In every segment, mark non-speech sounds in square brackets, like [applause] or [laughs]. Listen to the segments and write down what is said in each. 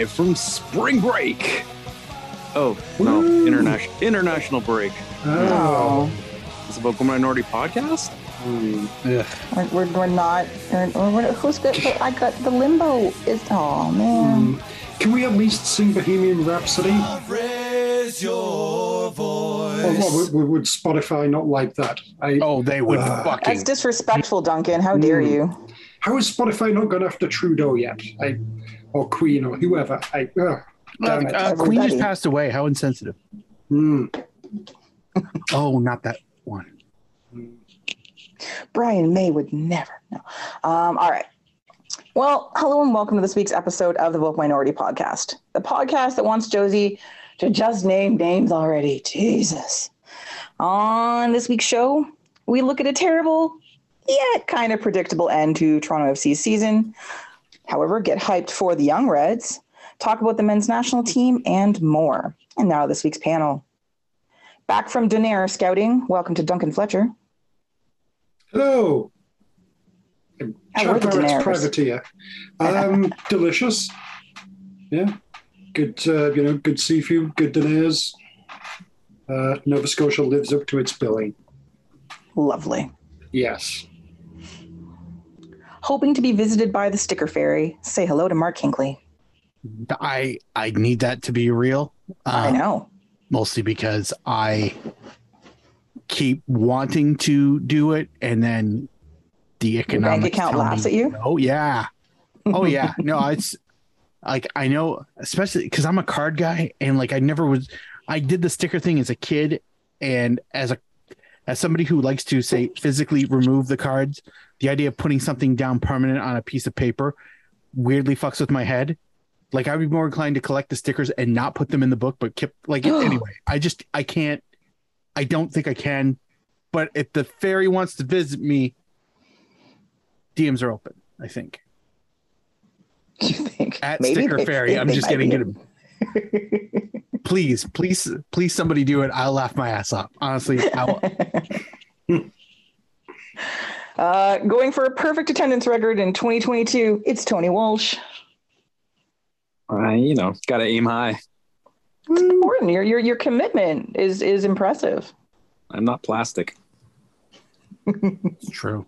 live from spring break. Oh no, international international break. Oh, It's a vocal minority podcast. Ugh. we're, we're, we're not. We're, we're, who's good? I got the limbo. Is oh man. Mm. Can we at least sing Bohemian Rhapsody? Raise your voice. Or what, would, would Spotify not like that? I, Oh, they would Uh, fucking. That's disrespectful, Duncan. How dare Mm. you? How is Spotify not gone after Trudeau yet? I, or Queen or whoever? I, ugh, damn it. Uh, Queen just passed away. How insensitive. Mm. [laughs] Oh, not that one. Brian May would never. No. Um, all right. Well, hello and welcome to this week's episode of the Vocal Minority Podcast, the podcast that wants Josie to just name names already. Jesus. On this week's show, we look at a terrible yet kind of predictable end to Toronto FC's season. However, get hyped for the Young Reds, talk about the men's national team, and more. And now this week's panel. Back from Donair Scouting, welcome to Duncan Fletcher. Hello. How were the Donairs? Privateer. Um, [laughs] delicious. Yeah. Good, uh, you know, good seafood, good dinners. Uh, Nova Scotia lives up to its billing. Lovely. Yes. Hoping to be visited by the sticker fairy. Say hello to Mark Hinkley. I I need that to be real. I Um, know. Mostly because I keep wanting to do it, and then the economic bank account laughs at you. Oh yeah. Oh yeah. No, it's like I know, especially because I'm a card guy, and like I never was. I did the sticker thing as a kid, and as a as somebody who likes to say physically remove the cards, the idea of putting something down permanent on a piece of paper weirdly fucks with my head. Like I'd be more inclined to collect the stickers and not put them in the book, but keep like anyway. I just I can't. I don't think I can. But if the fairy wants to visit me, DMs are open. I think [laughs] You think at Maybe Sticker they- Fairy. I'm they just getting good. Please, please, please, somebody do it. I'll laugh my ass off. Honestly, I will, [laughs] Uh, going for a perfect attendance record in 2022, it's Tony Walsh. Uh, you know, gotta aim high. It's important. Your, your your commitment is is impressive. I'm not plastic. it's true.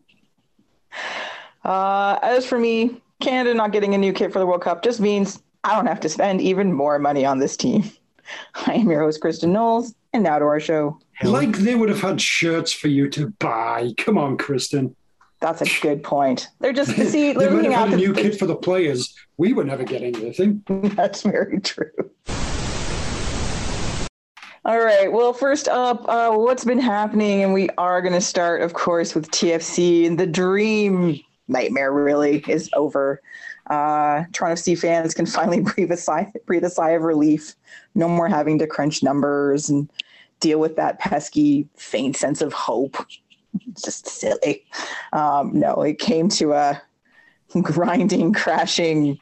Uh, as for me, Canada not getting a new kit for the World Cup just means I don't have to spend even more money on this team. [laughs] I am your host, Kristin Knowles, and now to our show. Like they would have had shirts for you to buy. Come on, Kristin. That's a good point. They're just [laughs] see they they're looking had a new kit for the players. We were never getting anything. [laughs] That's very true. All right. Well, first up, uh, what's been happening? And we are going to start, of course, with TFC. And the dream nightmare really is over. Uh, Toronto FC fans can [laughs] finally breathe a sigh, breathe a sigh of relief. No more having to crunch numbers and deal with that pesky, faint sense of hope. Just silly. Um, no, it came to a grinding, crashing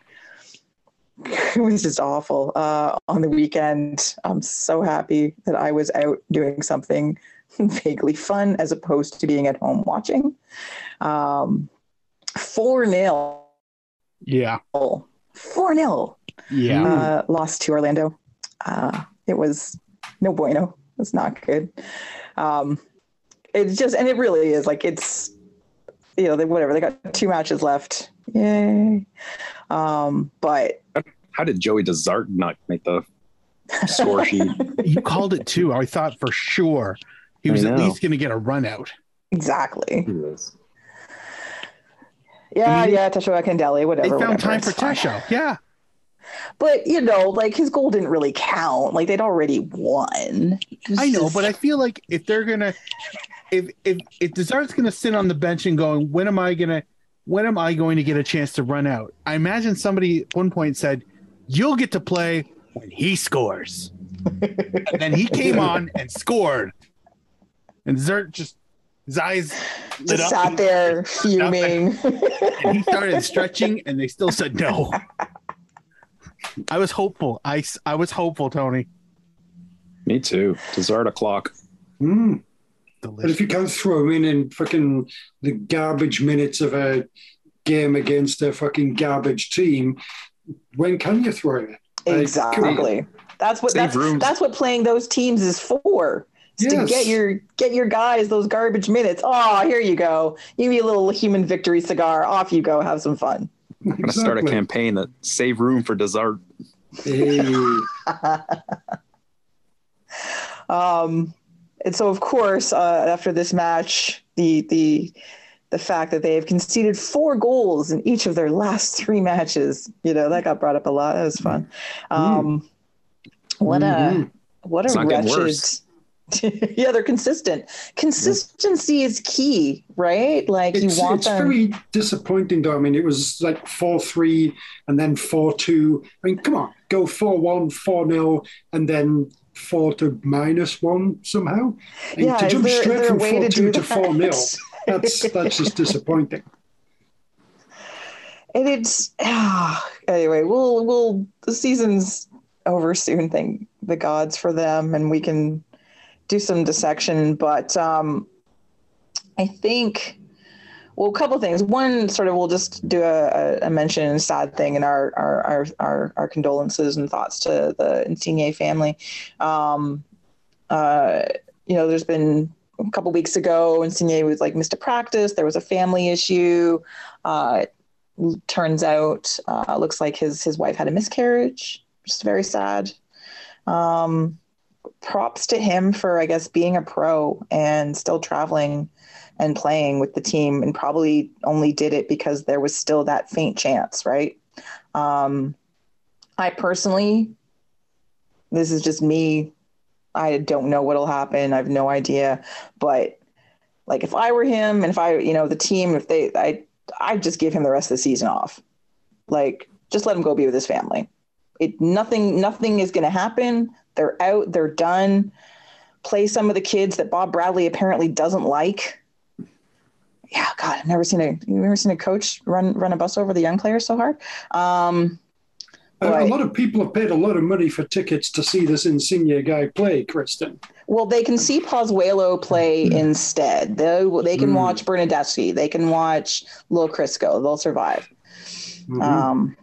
it was just awful uh, on the weekend. I'm so happy that I was out doing something [laughs] vaguely fun as opposed to being at home watching. Um, 4 0. Yeah, 4 0. yeah. Uh, lost to Orlando. Uh, it was no bueno. It's not good. Um, it's just, and it really is like it's, you know, they, whatever. They got two matches left. Yay. Um, but How did Joey DeZart not make the score sheet? [laughs] you called it too. I thought for sure he was at least going to get a run out. exactly. Jesus. Yeah, I mean, yeah, Tesho Akindele, They whatever. found whatever, time for fine. Tesho. Yeah, But you know, like his goal didn't really count. Like they'd already won. I know, but I feel like if they're gonna, if if if DeZart's gonna sit on the bench and going, when am I gonna, when am I going to get a chance to run out? I imagine somebody at one point said, "You'll get to play when he scores," and then he came [laughs] on and scored, and DeZart just his eyes lit just up, sat there fuming. and he started stretching, and they still said no. I was hopeful. I I was hopeful, Tony. Me too. DeZart o'clock. Mm. But if you can't throw him in in fucking the garbage minutes of a game against a fucking garbage team, when can you throw it? Like, Exactly. That's what that's, that's what playing those teams is for. Is to get your get your guys those garbage minutes. Oh, here you go. Give me a little human victory cigar. Off you go. Have some fun. I'm gonna start a campaign that save room for dessert. Hey. [laughs] Um, and so, of course, uh, after this match, the the the fact that they have conceded four goals in each of their last three matches, you know, that got brought up a lot. That was fun. Um, What a Mhm. what It's a not wretched. [laughs] yeah, they're consistent. Consistency is key, right? Like It's, you want it's them. very disappointing, though. I mean, it was like 4 3 and then 4 2. I mean, come on, go 4 1, 4 0, and then 4 to minus 1 somehow. And yeah, to jump there, straight from way 4 to 2 do to 4 0, [laughs] that's, that's just disappointing. and it's ah, anyway we'll we'll the season's over soon thank the gods for them and we can do some dissection but um i think well a couple things. One sort of we'll just do a, a, mention and sad thing in our our, our our our condolences and thoughts to the Insigne family. Um uh you know there's been a couple weeks ago Insigne was like missed a practice. There was a family issue. Uh turns out uh, looks like his his wife had a miscarriage just very sad. Um props to him for i guess being a pro and still traveling and playing with the team and probably only did it because there was still that faint chance right um i personally this is just me i don't know what'll happen i have no idea but like if i were him and if i you know the team if they i I'd just give him the rest of the season off. Like, just let him go be with his family. It nothing nothing is going to happen. They're out. They're done. Play some of the kids that Bob Bradley apparently doesn't like. Yeah, God, I've never seen a you ever seen a coach run run a bus over the young players so hard. Um, A- A lot of people have paid a lot of money for tickets to see this Insigne guy play, Kristin. well, they can see Pozuelo play instead. They they can Mm. watch Bernadeschi. They can watch Lil Crisco. They'll survive. Mhm. Um,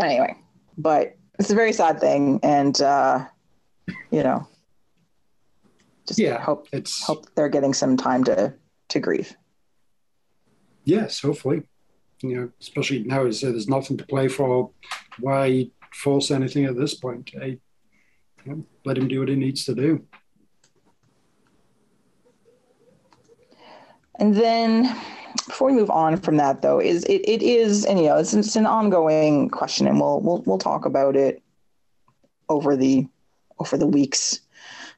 anyway, but it's a very sad thing, and uh, you know, just Yeah. hope it's hope they're getting some time to to grieve. Yes, hopefully. You know, especially now as there's nothing to play for. Why force anything at this point? You know, let him do what he needs to do. And then, before we move on from that, though, is it, it is and you know it's, it's an ongoing question, and we'll we'll we'll talk about it over the over the weeks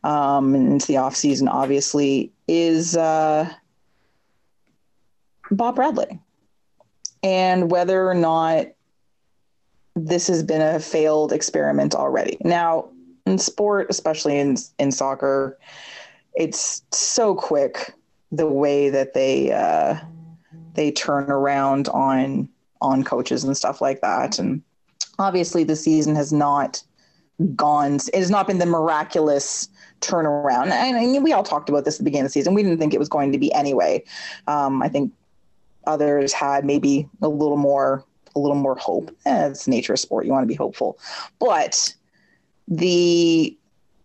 um, and into the off season. Obviously, is uh, Bob Bradley, and whether or not this has been a failed experiment already. Now, in sport, especially in in soccer, it's so quick the way that they uh, they turn around on on coaches and stuff like that. And obviously, the season has not gone. It has not been the miraculous turnaround. And mean, we all talked about this at the beginning of the season. We didn't think it was going to be anyway. Um, I think others had maybe a little more a little more hope. Eh, it's nature of sport. You want to be hopeful, but the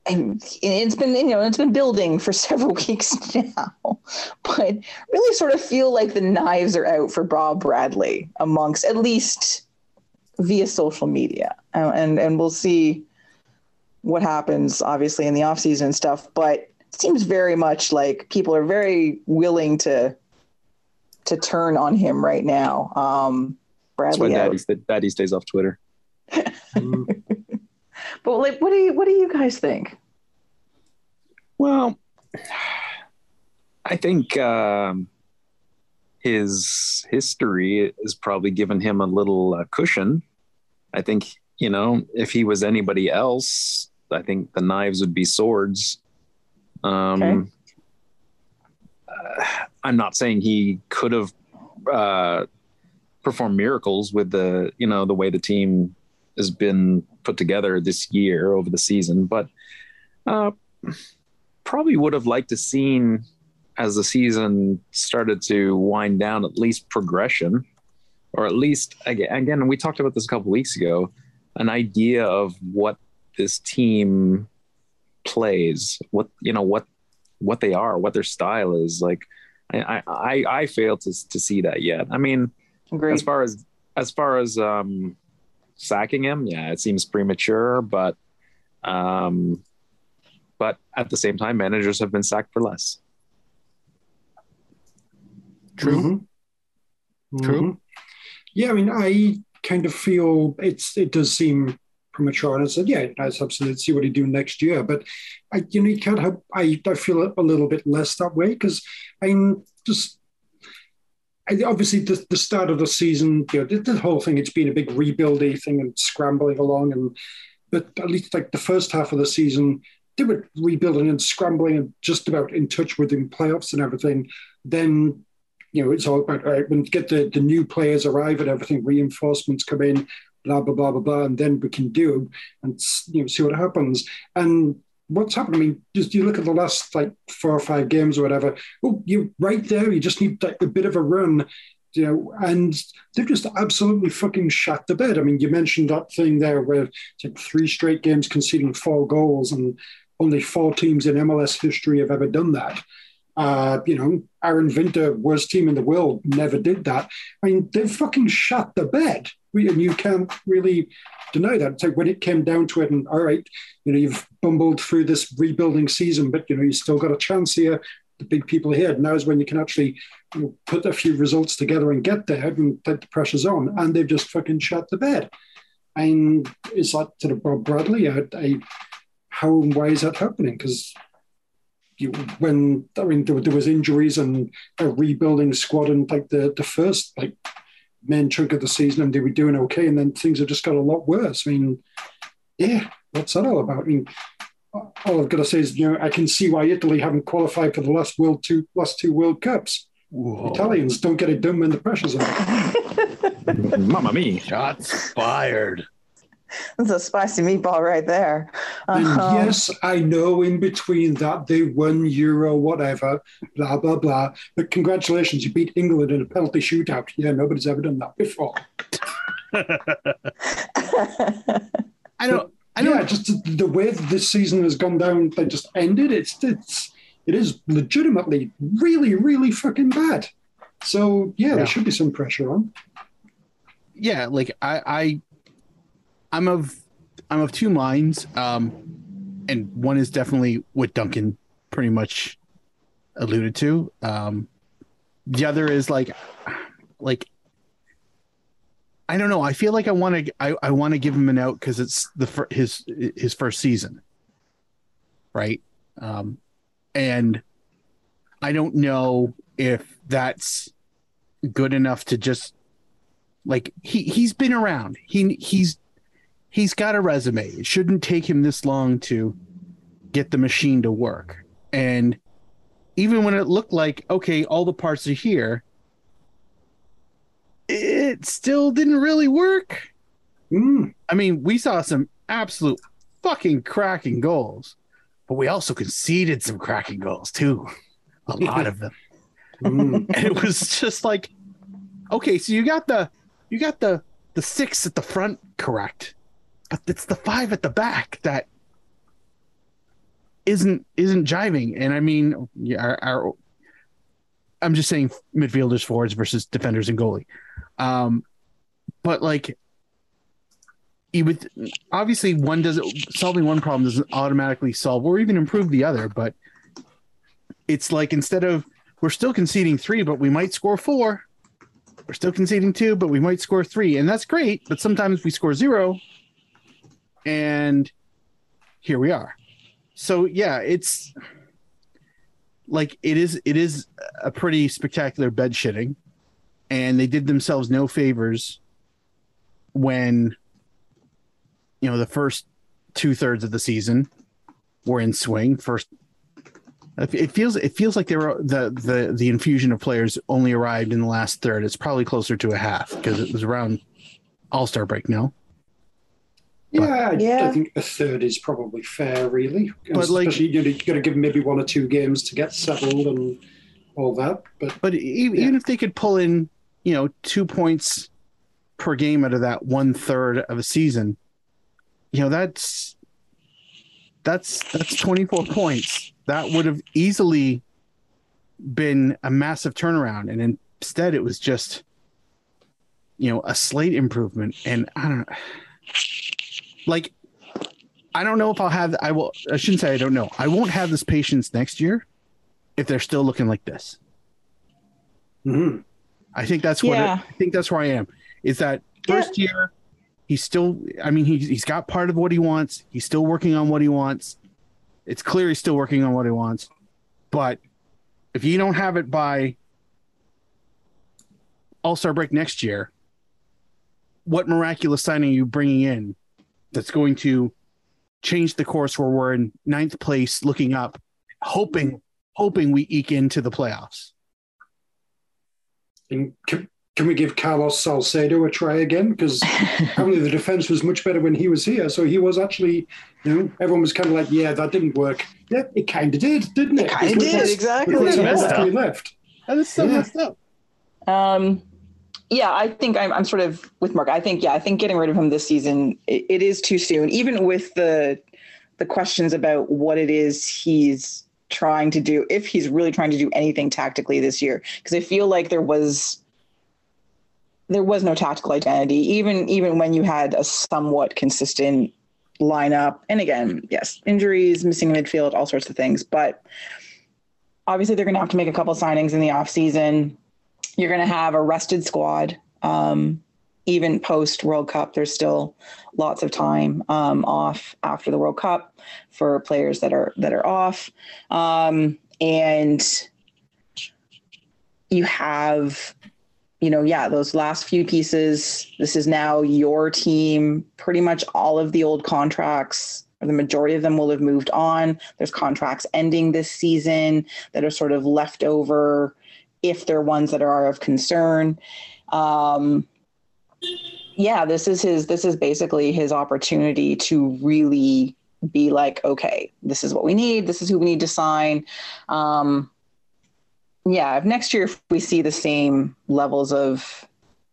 and it's been you know it's been building for [laughs] several weeks now but really sort of feel like the knives are out for bob bradley amongst at least via social media and and, we'll see what happens obviously in the off season stuff but it seems very much like people are very willing to to turn on him right now um That's why daddy, sta- daddy stays off Twitter. Mm. [laughs] but like what do you what do you guys think Well, I think um, his history has probably given him a little uh, cushion. I think, you know, if he was anybody else, I think the knives would be swords. Um, Okay. [sighs] I'm not saying he could have uh, performed miracles with the, you know, the way the team has been put together this year over the season, but uh, probably would have liked to seen as the season started to wind down at least progression or at least again, again we talked about this a couple weeks ago, an idea of what this team plays, what you know, what what they are, what their style is. Like, I I I fail to to see that yet. I mean, Agreed. as far as as far as um sacking him, yeah, it seems premature, but um, but at the same time, managers have been sacked for less. True. Mhm. True. Mhm. Yeah, I mean, I kind of feel it's it does seem premature, and I said, yeah, that's absolutely see what he do next year. But I, you know, you can't have. I I feel a little bit less that way because I'm just. I, obviously, the, the start of the season, you know, the, the whole thing, it's been a big rebuildy thing and scrambling along, and but at least like the first half of the season, they were rebuilding and scrambling and just about in touch with the playoffs and everything. Then you know, it's all about all right, when get the, the new players arrive and everything, reinforcements come in, blah blah blah blah blah, and then we can do and you know see what happens. And what's happened? I mean, just you look at the last like four or five games or whatever. Oh, you're right there. You just need like, a bit of a run. You know, and they've just absolutely fucking shut the bed. I mean, you mentioned that thing there where like three straight games conceding four goals, and only four teams in MLS history have ever done that. Uh, you know, Aaron Vinter, worst team in the world, never did that. I mean, they've fucking shut the bed. We, and you can't really deny that. So when it came down to it, and all right, you know, you've bumbled through this rebuilding season, but you know, you still got a chance here. The big people here. Now is when you can actually you know, put a few results together and get there, and take the pressure's on. And they've just fucking shut the bed. And it's like to the Bob Bradley. I, I, how and why is that happening? Because you, when I mean there, there, was injuries and a rebuilding squad and like the the first like main chunk of the season and they were doing okay and then things have just got a lot worse. I mean, yeah, what's that all about? I mean, all I've got to say is you know I can see why Italy haven't qualified for the last world two last two World Cups. Whoa. Italians don't get it done when the pressure's on. [laughs] Mamma mia! Shots fired. [laughs] That's a spicy meatball right there. Um, yes, I know in between that they won Euro, whatever, blah, blah, blah. But congratulations, you beat England in a penalty shootout. Yeah, nobody's ever done that before. [laughs] I don't. I don't. Yeah, just the way this season has gone down, they just ended. It's it's it is legitimately really really fucking bad. So yeah, yeah. there should be some pressure on. Yeah, like I, I I'm of I'm of two minds. Um, and one is definitely what Duncan pretty much alluded to. Um, the other is like, like, I don't know. I feel like I want to I, I want to give him an out because it's the fir- his his first season, right? Um, and I don't know if that's good enough to just like he he's been around. He he's he's got a resume. It shouldn't take him this long to get the machine to work. And even when it looked like, okay, all the parts are here, it still didn't really work. Mm. I mean, we saw some absolute fucking cracking goals, but we also conceded some cracking goals too. A lot of them. Mm. [laughs] and it was just like, okay, so you got the you got the the six at the front correct but it's the five at the back that isn't isn't jiving. And I mean, our, our I'm just saying midfielders, forwards versus defenders and goalie. Um, but like, you would obviously one doesn't solving one problem doesn't automatically solve or even improve the other. But it's like instead of we're still conceding three, but we might score four. We're still conceding two, but we might score three, and that's great. But sometimes we score zero, and here we are. So yeah it's like it is it is a pretty spectacular bed shitting and they did themselves no favors when you know the first two-thirds of the season were in swing. First it feels it feels like they were the the the infusion of players only arrived in the last third. It's probably closer to a half because it was around all-star break no yeah, I, yeah. I think a third is probably fair, really. But like, Especially, you know, you got to give them maybe one or two games to get settled and all that. But but even, yeah. even if they could pull in, you know, two points per game out of that one third of a season, you know, that's that's that's 24 points. That would have easily been a massive turnaround. And instead it was just, you know, a slate improvement. And I don't know. Like, I don't know if I'll have I will I shouldn't say I don't know. I won't have this patience next year if they're still looking like this. hmm I think that's what it- Yeah. I think that's where I am. Is that first year he's still I mean he's he's got part of what he wants. He's still working on what he wants. It's clear he's still working on what he wants. But if you don't have it by All-Star break next year, what miraculous signing are you bringing in that's going to change the course where we're in ninth place looking up, hoping hoping we eke into the playoffs? And can, can we give Carlos Salcedo a try again? Because [laughs] apparently the defense was much better when he was here. So he was actually, you know, everyone was kind of like, yeah, that didn't work. Yeah, it kind of did, didn't it? It kinda did, what's- exactly. look what's Yeah. Messed up. left. That is so Yeah. messed up. Um, yeah, I think I'm, I'm sort of with Mark. I think yeah, I think getting rid of him this season it, it is too soon. Even with the the questions about what it is he's trying to do, if he's really trying to do anything tactically this year, because I feel like there was there was no tactical identity, even even when you had a somewhat consistent lineup. And again, yes, injuries, missing midfield, all sorts of things, but obviously they're going to have to make a couple signings in the offseason. You're going to have a rested squad. Um, even post World Cup, there's still lots of time um, off after the World Cup for players that are that are off, um, and you have, you know, yeah, those last few pieces. This is now your team. Pretty much all of the old contracts, or the majority of them, will have moved on. There's contracts ending this season that are sort of left over if they're ones that are of concern. Um, yeah, this is his. This is basically his opportunity to really be like, okay, this is what we need. This is who we need to sign. Um, yeah, if next year if we see the same levels of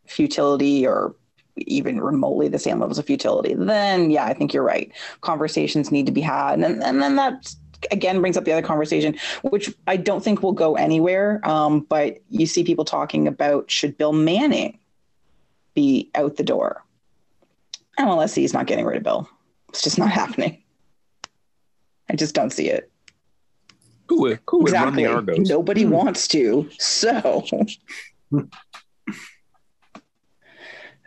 futility or even remotely the same levels of futility, then yeah, I think you're right. Conversations need to be had, and and then that again brings up the other conversation, which I don't think will go anywhere. Um, but you see people talking about should Bill Manning be out the door? MLSE is not getting rid of Bill. It's just not [laughs] happening. I just don't see it. Who would, who would exactly. run the Argos? Nobody wants to. So.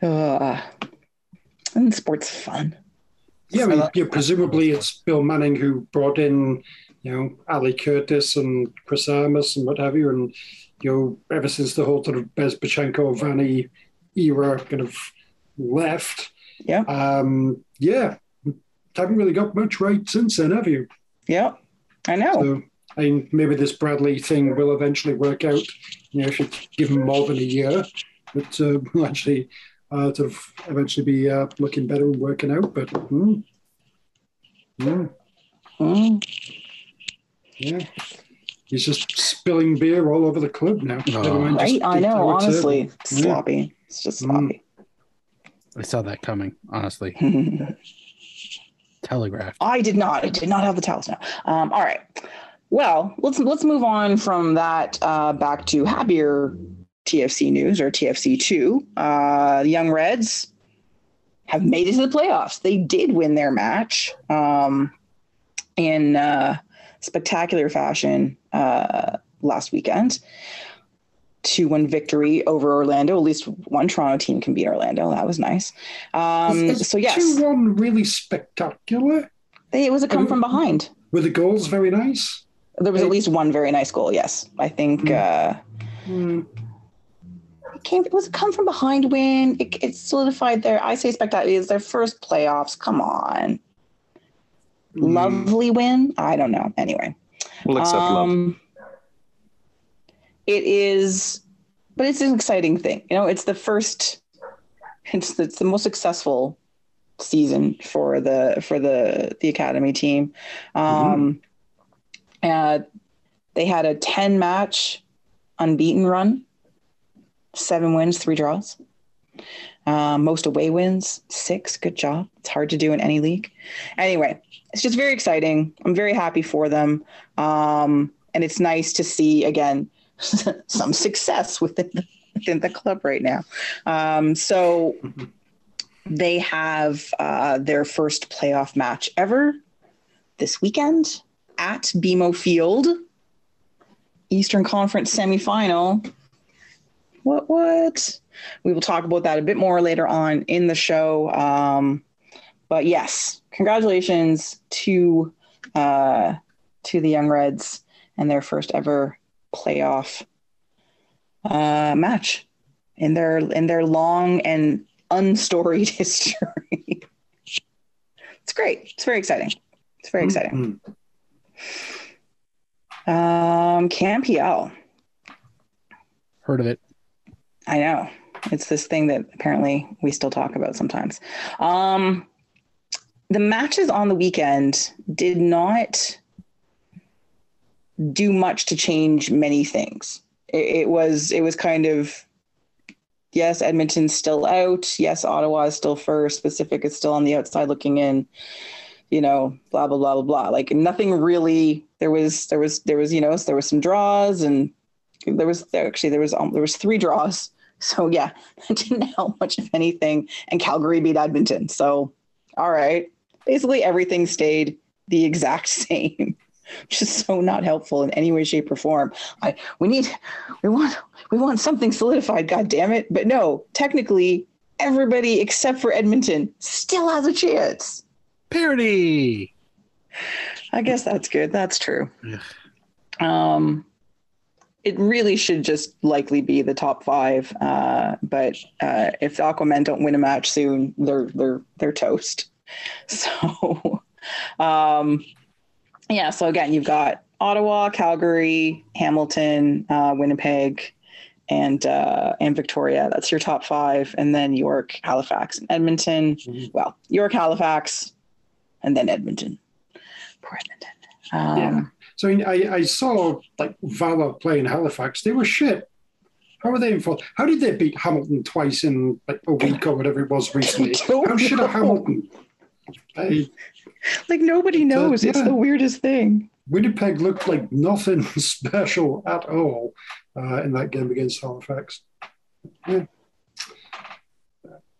Uh, [laughs] [sighs] and sports fun. Yeah, I mean, yeah, presumably it's Bill Manning who brought in, you know, Ali Curtis and Chris Armas and what have you. And, you know, ever since the whole sort of Bezbatchenko Vanney era kind of left, Yeah. um, yeah, haven't really got much right since then, have you? Yeah. I know. So, I mean, maybe this Bradley thing will eventually work out. You know, if you give him more than a year, but uh, [laughs] actually uh, sort of eventually be uh, looking better and working out. But mm, mm, Mm. yeah, he's just spilling beer all over the club now. Oh. Never mind Right? I know. tower Honestly, table. It's sloppy. It's just Mm. sloppy. I saw that coming, honestly. [laughs] Telegraph. I did not. I did not have the towels now. Um, all right. Well, let's let's move on from that uh, back to happier TFC news or TFC two. Uh, the Young Reds have made it to the playoffs. They did win their match um, in uh, spectacular fashion uh, last weekend. Two one victory over Orlando. At least one Toronto team can beat Orlando. That was nice. Um, Is- is so yes, 2-1 really spectacular? they, it was a come from behind. Were the goals very nice? There was at least one very nice goal. Yes, I think Mm. uh, Mm, came. It was a come from behind win. It, it solidified their. I say spectacular. It's their first playoffs. Come on, mm. lovely win. I don't know. Anyway, We'll accept love. Um, It is, but it's an exciting thing. You know, it's the first. It's the, it's the most successful season for the for the the academy team. Um, uh, they had a ten match unbeaten run, seven wins, three draws. Um, most away wins, six. Good job. It's hard to do in any league. Anyway, it's just very exciting. I'm very happy for them. Um, and it's nice to see, again, [laughs] some success within the, within the club right now. Um, so they have uh, their first playoff match ever this weekend at BMO Field, Eastern Conference semifinal. What, what? We will talk about that a bit more later on in the show. Um, but yes, congratulations to uh, to the Young Reds and their first ever playoff uh, match in their in their long and unstoried [laughs] history. it's great. It's very exciting. It's very exciting. Um, CanPL. Heard of it? I know. It's this thing that apparently we still talk about sometimes. Um, the matches on the weekend did not do much to change many things. It, it was it was kind of yes, Edmonton's still out. Yes, Ottawa is still first. Pacific is still on the outside looking in. You know, blah blah blah blah blah. Like nothing really. There was there was there was you know there was some draws and there was there actually there was um, there was three draws. So yeah, [laughs] it didn't help much of anything. And Calgary beat Edmonton. So all right, basically everything stayed the exact [laughs] same. Which is so not helpful in any way, shape, or form. I we need we want we want something solidified, god damn it. But no, technically everybody except for Edmonton still has a chance. Parody. I guess that's good. That's true. Um, it really should just likely be the top five. Uh, but uh, if the Aquaman don't win a match soon, they're they're they're toast. [laughs] So, um, yeah. So again, you've got Ottawa, Calgary, Hamilton, uh, Winnipeg, and uh, and Victoria. That's your top five, and then York, Halifax, and Edmonton. Well, York, Halifax, and then Edmonton. Poor Edmonton. Um, Yeah. So I, mean, I, I saw like Valor play in Halifax. They were shit. How were they in for? How did they beat Hamilton twice in like a week or whatever it was recently? [laughs] How shit know. are Hamilton? I, Like nobody knows. It's yeah. the weirdest thing. Winnipeg looked like nothing [laughs] special at all uh, in that game against Halifax. Yeah.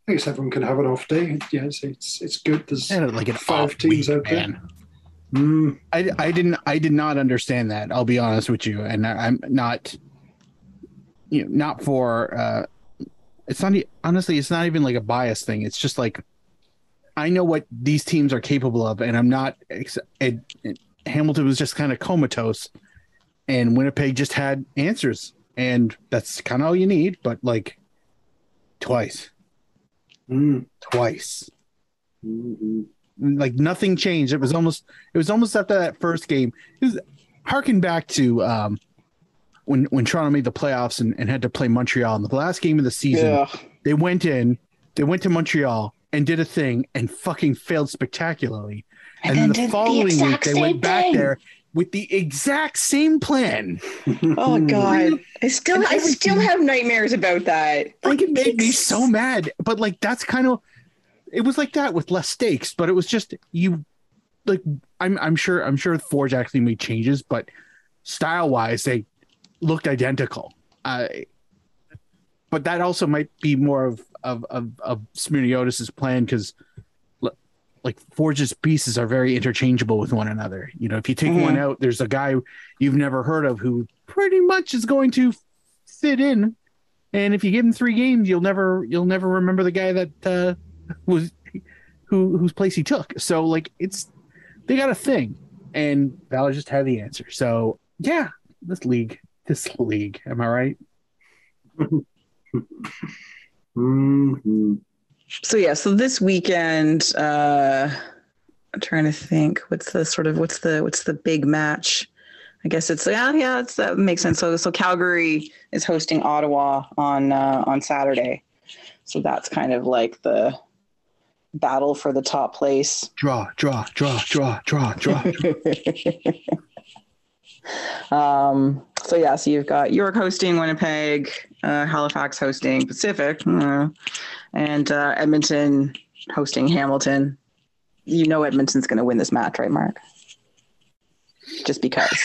I guess everyone can have an off day. Yes, it's it's, it's good. There's And like an five teams week, out there. man. Mm, I, I didn't I did not understand that. I'll be honest with you, and I, I'm not, you know, not for. uh It's not honestly. It's not even like a bias thing. It's just like I know what these teams are capable of, and I'm not. It, it, Hamilton was just kind of comatose, and Winnipeg just had answers, and that's kind of all you need. But like twice, mm, twice mhm. Like nothing changed. It was almost it was almost after that first game. It was harking back to um when when Toronto made the playoffs and, and had to play Montreal in the last game of the season. Yeah. They went in, they went to Montreal and did a thing and fucking failed spectacularly. And, then, the following week they went back there with the exact same plan. Oh [laughs] God, I still I still have nightmares about that. Like it made me so mad. But like that's kind of it was like that with less stakes, but it was just you like I'm I'm sure I'm sure Forge actually made changes, but style wise they looked identical. Uh, but that also might be more of of of, of Smyrniotis's plan because like Forge's pieces are very interchangeable with one another. You know, if you take Mhm. one out, there's a guy you've never heard of who pretty much is going to fit in. And if you give him three games, you'll never you'll never remember the guy that uh, was who whose place he took. So like it's they got a thing, and Valor just had the answer. So yeah, this league, this league, am I right? Mhm. So yeah, so this weekend, uh I'm trying to think what's the sort of what's the what's the big match? I guess it's yeah, yeah, it's that makes sense. So so Calgary is hosting Ottawa on uh, on Saturday. So that's kind of like the battle for the top place. Draw, draw, draw, draw, draw, draw. [laughs] um, so yeah, so you've got York hosting Winnipeg, uh, Halifax hosting Pacific, uh, and uh, Edmonton hosting Hamilton. You know Edmonton's going to win this match, right, Mark? Just because.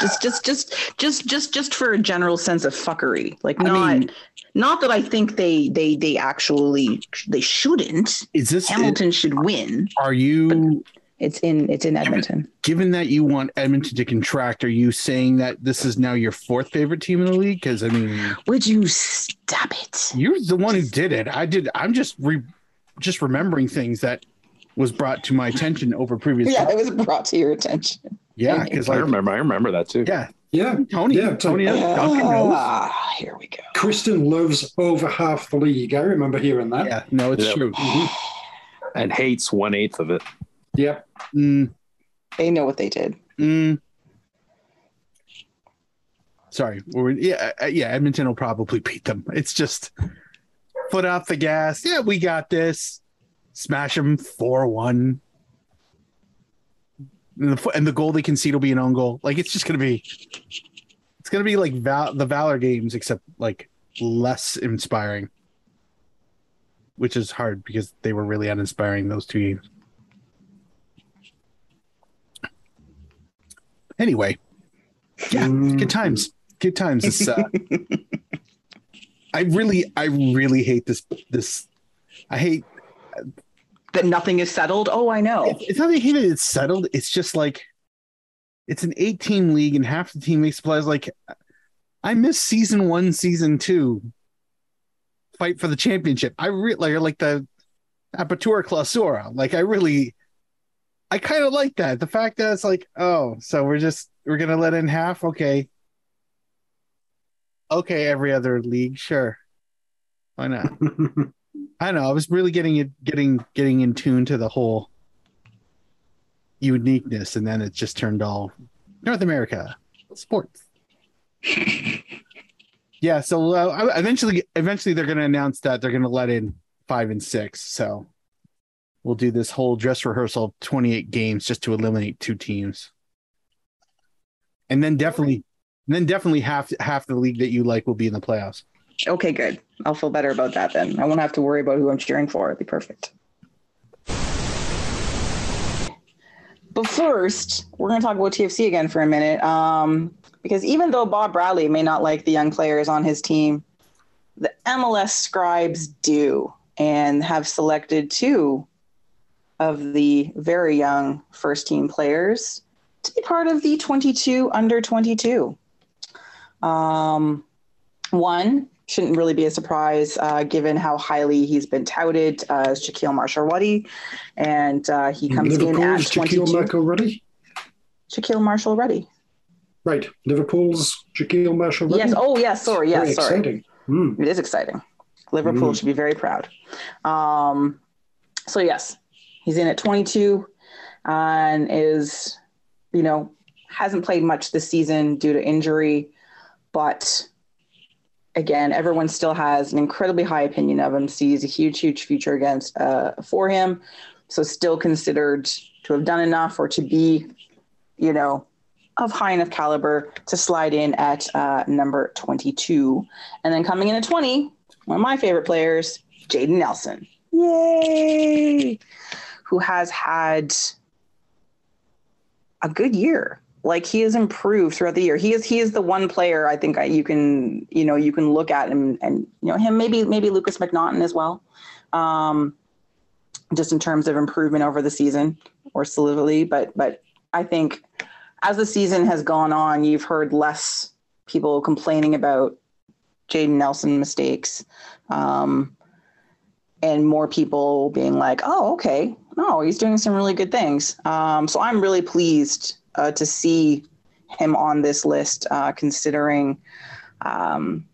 Just, just, just, just, just, just for a general sense of fuckery. Like, I not, mean- not that I think they, they, they actually, they shouldn't. Is this Hamilton should win. Are you It's in, it's in Edmonton. given that you want Edmonton to contract? Are you saying that this is now your fourth favorite team in the league? Because I mean, Would you stop it? you're the one who did it. I did. I'm just re, just remembering things that was brought to my attention over previous. Yeah, it was brought to your attention. Yeah, because I remember. I remember that too. yeah, Yeah. Tony, Yeah, it's Tony, like- Duncan knows. Ah, here we go. Kristin loves over half the league. I remember hearing that. Yeah, no, it's Yeah. true. [sighs] And hates one eighth of it. Yeah. Mm, They know what they did. mm. Sorry, we're, yeah, uh, yeah. Edmonton will probably beat them. It's just foot off the gas. Yeah, we got this. Smash them four one. And the, and the goal they concede will be an own goal. Like it's just gonna be, it's gonna be like Val, the Valor games, except like less inspiring, which is hard because they were really uninspiring those two games. Anyway, yeah, Mm. good times, good times. This, uh, [laughs] I really, I really hate this. This, I hate. That nothing is settled. Oh, I know. It's not that I hate. It's settled. It's just like, it's an eight-team league, and half the team makes plays. Like, I miss season one, season two. Fight for the championship. I really like, like the Apertura Clausura. Like, I really, I kind of like that. The fact that it's like, oh, so we're just we're gonna let in half. Okay, okay. Every other league, sure. Why not? [laughs] I don't know. I was really getting it, getting getting in tune to the whole uniqueness, and then it just turned all North America sports. [laughs] yeah. So uh, eventually, eventually, they're going to announce that they're going to let in five and six. So we'll do this whole dress rehearsal of twenty eight games just to eliminate two teams, and then definitely, and then definitely half half the league that you like will be in the playoffs. Okay, good. I'll feel better about that then. I won't have to worry about who I'm cheering for. It'd be perfect. But first, we're going to talk about TFC again for a minute. Um, because even though Bob Bradley may not like the young players on his team, the MLS scribes do and have selected two of the very young first team players to be part of the 22 under 22. Um, one shouldn't really be a surprise uh, given how highly he's been touted uh, as Jahkeele Marshall-Rutty, and uh, he comes in at Liverpool's 22. Jahkeele Marshall Rutty. Jahkeele Marshall-Rutty. Right. Liverpool's Jahkeele Marshall Rutty. Yes. Oh, yes. Sorry. Yes. Very Sorry. exciting. Hmm. It is exciting. Liverpool Mm. should be very proud. Um, so yes, he's in at 22 and is, you know, hasn't played much this season due to injury, but again, everyone still has an incredibly high opinion of him. Sees a huge, huge future against uh, for him. So still considered to have done enough or to be, you know, of high enough caliber to slide in at uh, number 22. And then coming in at 20, one of my favorite players, Jayden Nelson. Yay! Who has had a good year. Like he has improved throughout the year. He is he is the one player I think I, you can you know you can look at him and you know him maybe maybe Lukas MacNaughton as well, um, just in terms of improvement over the season or solidity. But but I think as the season has gone on, you've heard less people complaining about Jayden Nelson mistakes, um, and more people being like, "Oh, okay, no, he's doing some really good things." Um, so I'm really pleased uh, to see him on this list, uh, considering, um,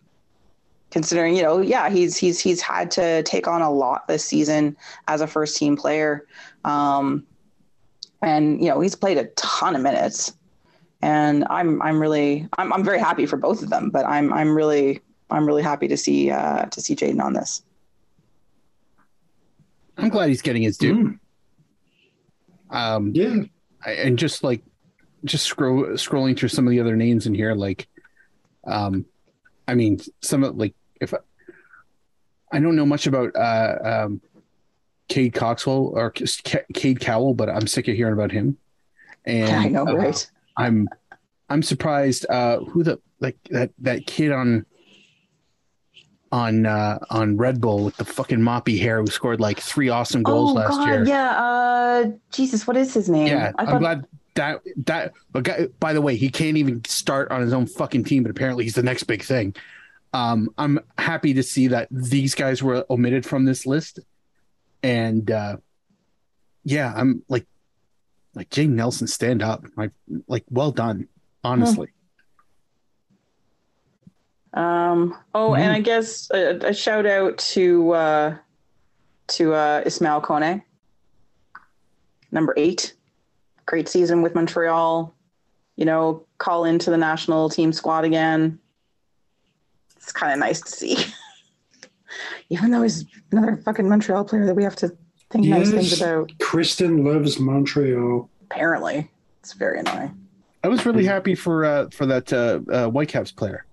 considering you know, yeah, he's he's he's had to take on a lot this season as a first team player, um, and you know, he's played a ton of minutes and I'm I'm really I'm I'm very happy for both of them, but I'm I'm really I'm really happy to see uh, to see Jayden on this. I'm glad he's getting his due. Hmm. Um, Yeah. I- and just like just scroll scrolling through some of the other names in here, like Um, I mean, some of like if I, I don't know much about uh, um, Cade Coxwell or Ca- Cade Cowell, but I'm sick of hearing about him. And I know, uh, right? I'm I'm surprised uh who the like that that kid on on uh on Red Bull with the fucking moppy hair who scored like three awesome goals oh last God, year. yeah. Uh, Jesus, what is his name? Yeah, I I'm glad that that but guy, by the way, he can't even start on his own fucking team, but apparently he's the next big thing. Um I'm happy to see that these guys were omitted from this list. And uh yeah, I'm like like Jay Nelson stand up. Like like well done, honestly. Um, oh, Mhm. and I guess a, a shout out to uh, to uh, Ismail Kone, number eight. Great season with Montreal. You know, call into the national team squad again. It's kind of nice to see. [laughs] Even though he's another fucking Montreal player that we have to think nice things Yes. about. Kristin loves Montreal. Apparently, it's very annoying. I was really happy for uh, for that uh, uh, Whitecaps player.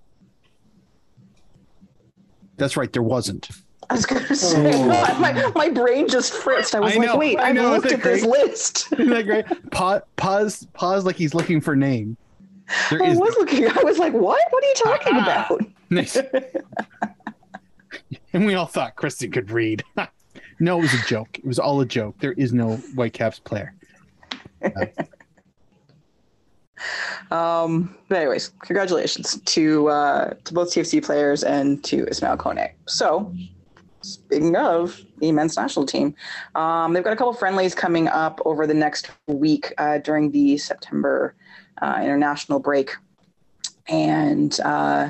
That's right, there wasn't. I was gonna say Oh. [laughs] my, my brain just fritzed. I was I like, know, wait, I I know, looked at that this list. [laughs] Isn't that great? Pa- pause, pause, like he's looking for name. There I is was looking. I was like, "What? What are you talking Ah. about?" nice. [laughs] and we all thought Kristin could read. no, it was a joke. It was all a joke. There is no Whitecaps player. Um, but anyways, congratulations to uh, to both TFC players and to Ismail Kone. So, speaking of the men's national team, um, they've got a couple friendlies coming up over the next week uh, during the September uh, international break, and uh,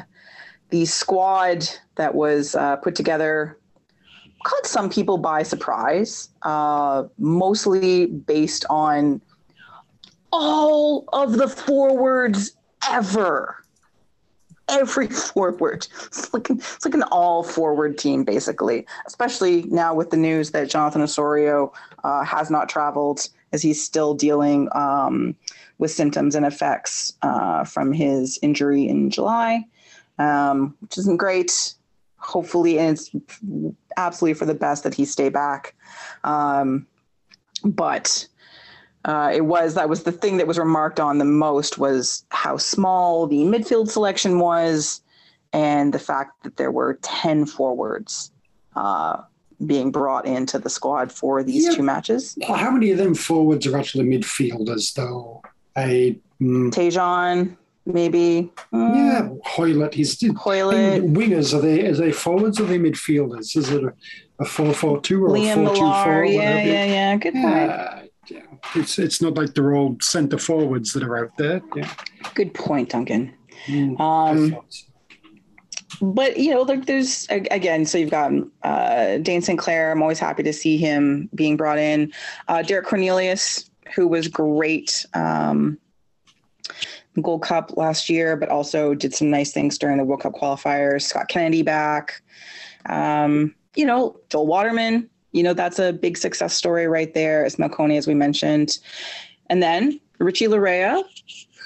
the squad that was uh, put together caught some people by surprise, uh, mostly based on all of the forwards ever. Every forward. It's like it's like an all forward team, basically. Especially now with the news that Jonathan Osorio uh, has not traveled, as he's still dealing um, with symptoms and effects uh, from his injury in July, um, which isn't great. Hopefully, and it's absolutely for the best that he stay back. Um, but uh, it was that was the thing that was remarked on the most was how small the midfield selection was, and the fact that there were ten forwards uh, being brought into the squad for these Yeah. two matches. How many of them forwards are actually midfielders, though? I, mm, Tajon, maybe. mm, yeah, Hoilett. He's Hoilett, wingers. Are they? Are they forwards? Or are they midfielders? Is it a, a four-four-two or a Liam four-two-four? Millar. Yeah, yeah, yeah. Good point. It's it's not like they're all centre forwards that are out there. Yeah. Good point, Duncan. Mm, Um, but you know, like there's again, so you've got uh, Dayne St. Clair. I'm always happy to see him being brought in. Uh, Derek Cornelius, who was great um, Gold Cup last year, but also did some nice things during the World Cup qualifiers. Scott Kennedy back. Um, you know, Joel Waterman. You know, that's a big success story right there. Ismail Kone, as we mentioned, and then Richie Laryea,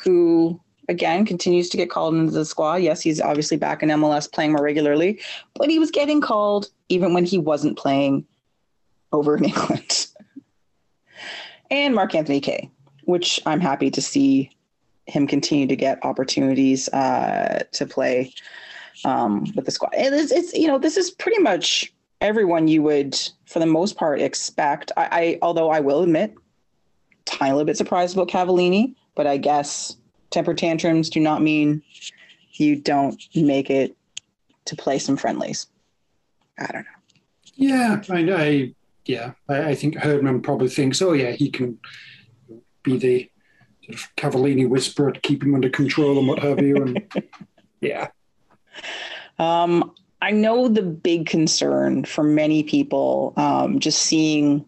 who again continues to get called into the squad. Yes, he's obviously back in MLS playing more regularly, but he was getting called even when he wasn't playing over in [laughs] England. and Mark-Anthony Kaye, which I'm happy to see him continue to get opportunities uh, to play um, with the squad. It's, it's you know this is pretty much everyone you would, for the most part, expect. I, I although I will admit, tiny little bit surprised about Cavallini, but I guess temper tantrums do not mean you don't make it to play some friendlies. I don't know. Yeah, I, I yeah, I, I think Herdman probably thinks, oh yeah, he can be the sort of Cavallini whisperer to keep him under control and what have you. And [laughs] yeah, Um, I know the big concern for many people, um, just seeing,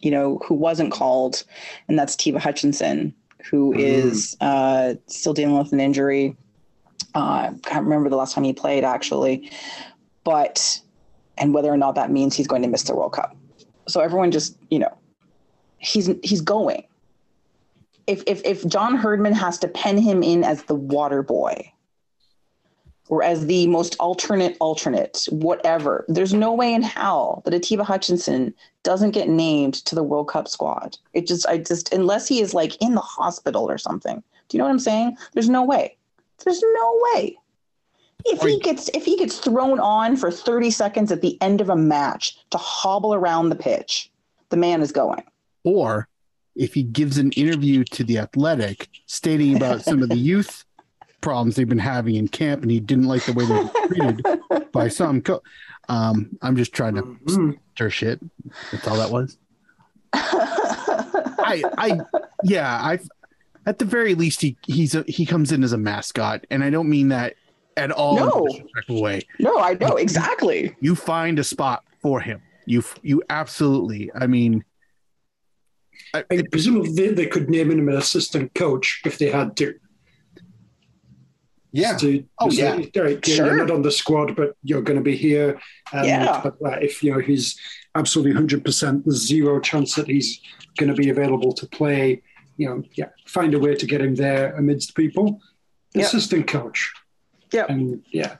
you know, who wasn't called, and that's Tiba Hutchinson, who Mhm. is uh, still dealing with an injury. Uh, can't remember the last time he played actually, but and whether or not that means he's going to miss the World Cup. So everyone just, you know, he's he's going. If if if John Herdman has to pen him in as the water boy, or as the most alternate alternate, whatever. There's no way in hell that Atiba Hutchinson doesn't get named to the World Cup squad. It just, I just, unless he is like in the hospital or something. Do you know what I'm saying? There's no way. There's no way. If he gets if he gets thrown on for 30 seconds at the end of a match to hobble around the pitch, the man is going. Or if he gives an interview to the Athletic stating about some of the [laughs] youth problems they've been having in camp, and he didn't like the way they were treated [laughs] by some. Co- um, I'm just trying to Mhm. stir shit. That's all that was. I, I, yeah, I. At the very least, he he's a, he comes in as a mascot, and I don't mean that at all in No. a way. no, I know exactly. You find a spot for him. You you absolutely. I mean, I, I presumably they, they could name him an assistant coach if they had to. Yeah. To, Oh, say, yeah. "All right, Sure. You're not on the squad, but you're going to be here. Yeah. but, uh, if you know he's absolutely 100, percent there's zero chance that he's going to be available to play. You know, yeah, find a way to get him there amidst people. Yep. Assistant coach, Yep. and yeah,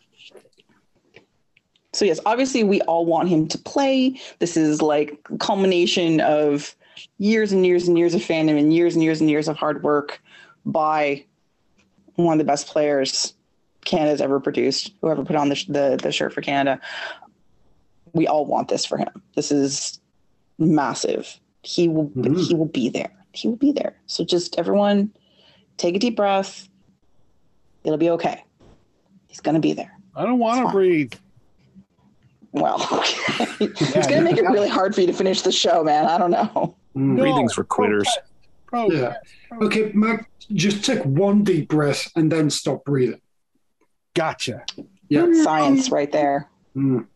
So yes, obviously we all want him to play. This is like culmination of years and years and years of fandom and years and years and years of hard work by one of the best players Canada's ever produced, whoever put on the, the, the shirt for Canada. We all want this for him. This is massive. He will Mhm. he will be there. He will be there. So just everyone take a deep breath. It'll be okay. He's gonna be there. I don't want to breathe. Well, [laughs] okay. it's going to make it really hard for you to finish the show, man. I don't know. Mm. Breathing's for quitters. Bro, Yeah. Okay, Mac, just take one deep breath and then stop breathing. Gotcha. Yeah. Science right there. Mm.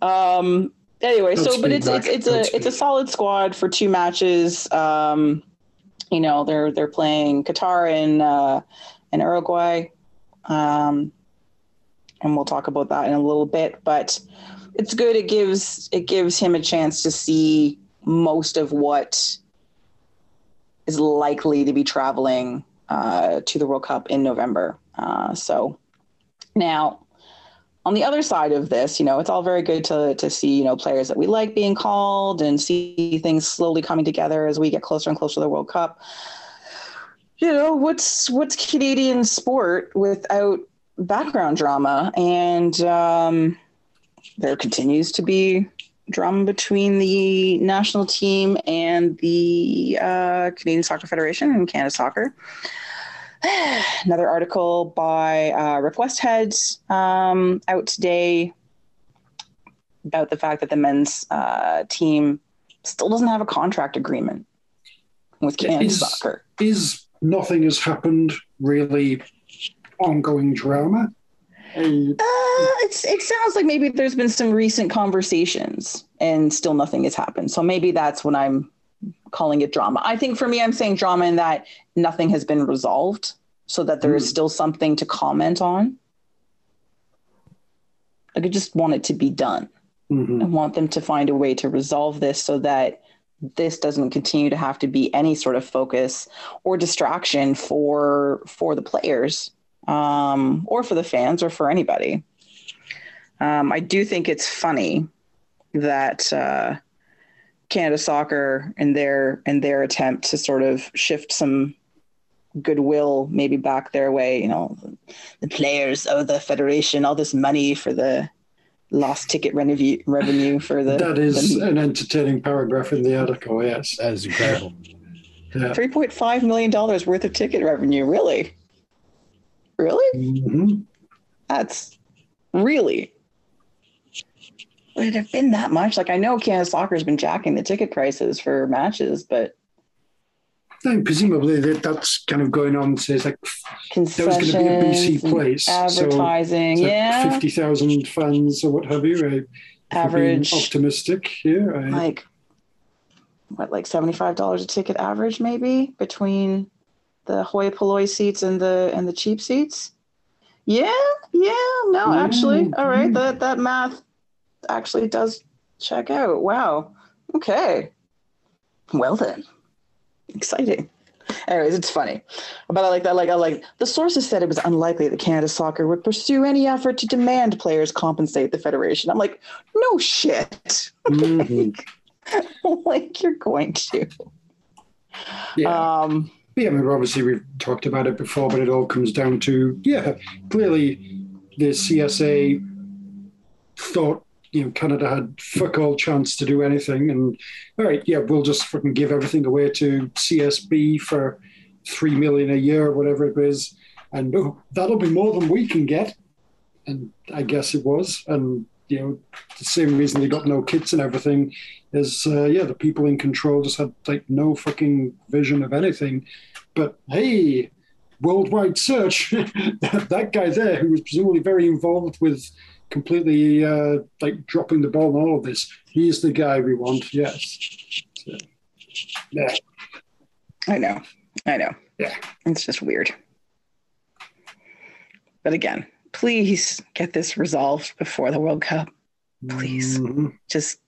Um. Anyway, so but it's Mac. it's it's a it's a solid squad for two matches. Um, you know they're they're playing Qatar and uh, and Uruguay. Um, and we'll talk about that in a little bit. But it's good. It gives it gives him a chance to see most of what is likely to be traveling uh, to the World Cup in November. Uh, so now, on the other side of this, you know, it's all very good to to see you know players that we like being called and see things slowly coming together as we get closer and closer to the World Cup. You know, what's what's Canadian sport without background drama? And um, there continues to be drama between the national team and the uh, Canadian Soccer Federation and Canada Soccer. [sighs] Another article by uh, Rick Westhead um, out today about the fact that the men's uh, team still doesn't have a contract agreement with Canada Is- Soccer. Is nothing has happened really ongoing drama? Uh, Uh, it's, it sounds like maybe there's been some recent conversations and still nothing has happened. So maybe that's when I'm calling it drama. I think for me, I'm saying drama in that nothing has been resolved so that there is Mm. still something to comment on. Like I just want it to be done. mhm. I want them to find a way to resolve this so that this doesn't continue to have to be any sort of focus or distraction for for the players um, or for the fans or for anybody. Um, I do think it's funny that uh, Canada Soccer in their in their attempt to sort of shift some goodwill maybe back their way, you know, the players of the federation, all this money for the lost ticket revenue revenue for the that is the an entertaining paragraph in the article, yes. That is incredible. Yeah. three point five million dollars worth of ticket revenue. Really, really, Mhm. that's really. Would it have been that much? Like I know Canada Soccer has been jacking the ticket prices for matches, but And presumably that, that's kind of going on. So it's like there was going to be a BC place, so advertising, it's like yeah, fifty thousand fans or what have you. Right? If being average optimistic here. I, like what, like seventy five dollars a ticket average, maybe between the hoi polloi seats and the and the cheap seats. Yeah, yeah, no, Yeah, actually, all right, that that math actually does check out. Wow, okay, well then, exciting. Anyways, it's funny. But I like that. Like I like the sources said it was unlikely that Canada Soccer would pursue any effort to demand players compensate the federation. I'm like, no shit. Mhm. [laughs] like you're going to. Yeah. Um Yeah, I mean, obviously we've talked about it before, but it all comes down to yeah, clearly the CSA thought you know Canada had fuck all chance to do anything, and all right, yeah, we'll just fucking give everything away to CSB for three million a year, or whatever it is, and oh, that'll be more than we can get, and I guess it was, and you know the same reason they got no kits and everything is uh, yeah the people in control just had like no fucking vision of anything but hey, worldwide search, [laughs] that, that guy there who was presumably very involved with completely uh, like dropping the ball on all of this, he's the guy we want. Yes. So, yeah. I know. I know. Yeah. It's just weird. But again, please get this resolved before the World Cup. Please. Mhm. Just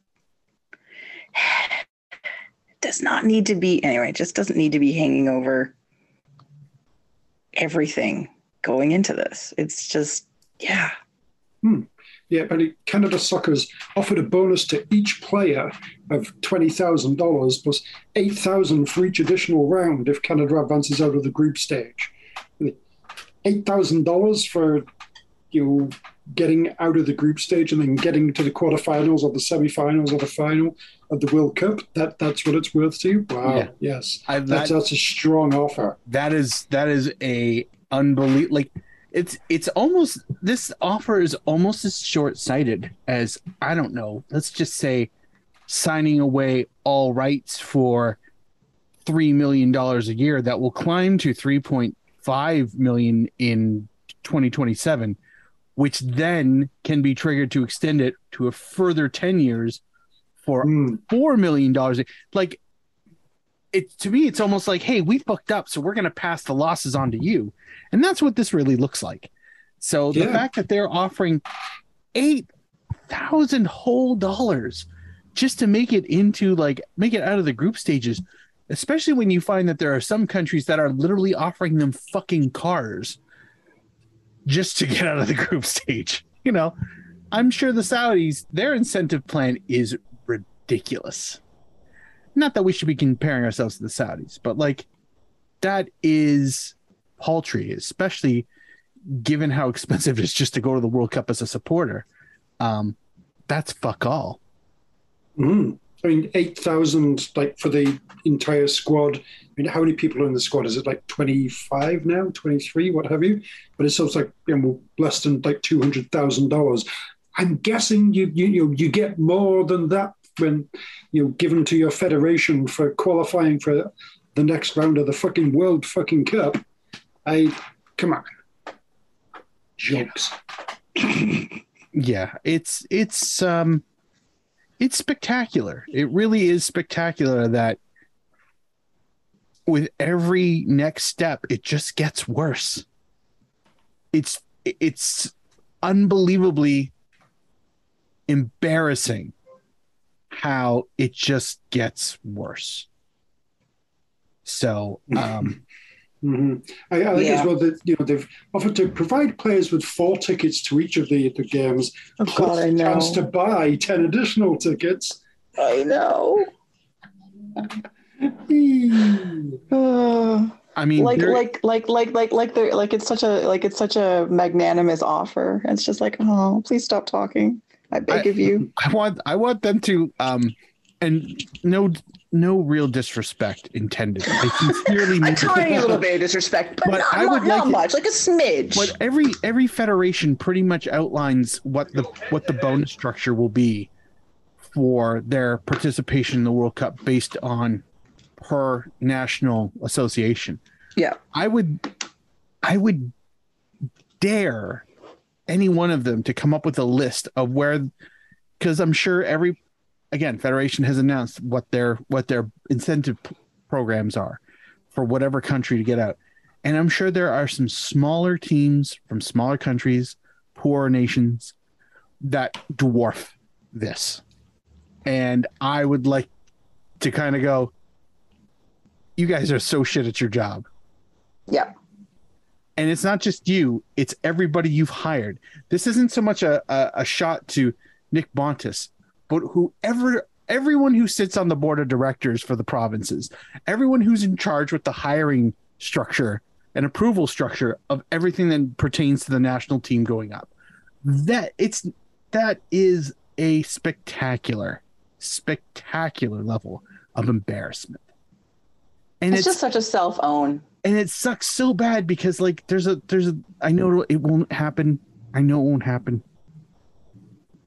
does not need to be anyway, just doesn't need to be hanging over everything going into this. It's just yeah. Yeah, but Canada Soccer's offered a bonus to each player of twenty thousand dollars plus eight thousand for each additional round if Canada advances out of the group stage. Eight thousand dollars for you know, getting out of the group stage and then getting to the quarterfinals or the semifinals or the final of the World Cup. That that's what it's worth to you. Wow. Yeah. Yes, I, that's that's a strong offer. that is that is a unbelievable like it's it's almost this offer is almost as short-sighted as i don't know let's just say signing away all rights for three million dollars a year that will climb to 3.5 million in 2027 which then can be triggered to extend it to a further 10 years for Hmm. four million dollars. Like it to me, it's almost like, hey, we fucked up, so we're gonna pass the losses on to you. And that's what this really looks like. So the fact that they're offering eight thousand whole dollars just to make it into like make it out of the group stages, especially when you find that there are some countries that are literally offering them fucking cars just to get out of the group stage. [laughs] You know, I'm sure the Saudis, their incentive plan is ridiculous. Not that we should be comparing ourselves to the Saudis, but like that is paltry, especially given how expensive [laughs] it is just to go to the World Cup as a supporter. Um, that's fuck all. Mm. I mean, 8,000 like for the entire squad. I mean, how many people are in the squad? Is it like 25 now, 23, what have you? But it's also like you know, less than like $200,000. I'm guessing you, you, you, you get more than that when you know, given to your federation for qualifying for the next round of the fucking World fucking Cup. I, come on. Jokes. [clears throat] Yeah, it's it's um it's spectacular. It really is spectacular that with every next step it just gets worse. It's it's unbelievably embarrassing how it just gets worse. So, um [laughs] hmm I, I think Yeah. as well that you know they've offered to provide players with four tickets to each of the, the games, Oh plus god, I a know. chance to buy ten additional tickets. I know. [sighs] I mean like like like like like like they're like it's such a like it's such a magnanimous offer. It's just like, oh, please stop talking. I beg I- of you. [laughs] I want I want them to um and no no real disrespect intended. I sincerely [laughs] A mean tiny little bit of disrespect, but, But not, I would not, not like it- much, like a smidge. But every every federation pretty much outlines what the what the bonus structure will be for their participation in the World Cup based on per national association. Yeah. I would I would dare any one of them to come up with a list of where because I'm sure every again federation has announced what their what their incentive p- programs are for whatever country to get out. And I'm sure there are some smaller teams from smaller countries, poorer nations that dwarf this. And I would like to kind of go, you guys are so shit at your job. Yeah. And it's not just you, it's everybody you've hired. This isn't so much a, a, a shot to Nick Bontis, but whoever everyone who sits on the board of directors for the provinces, everyone who's in charge with the hiring structure and approval structure of everything that pertains to the national team going up. That it's that is a spectacular, spectacular level of embarrassment. And It's, it's, just such a self own. and it sucks so bad because like there's a there's a I know it won't happen. I know it won't happen.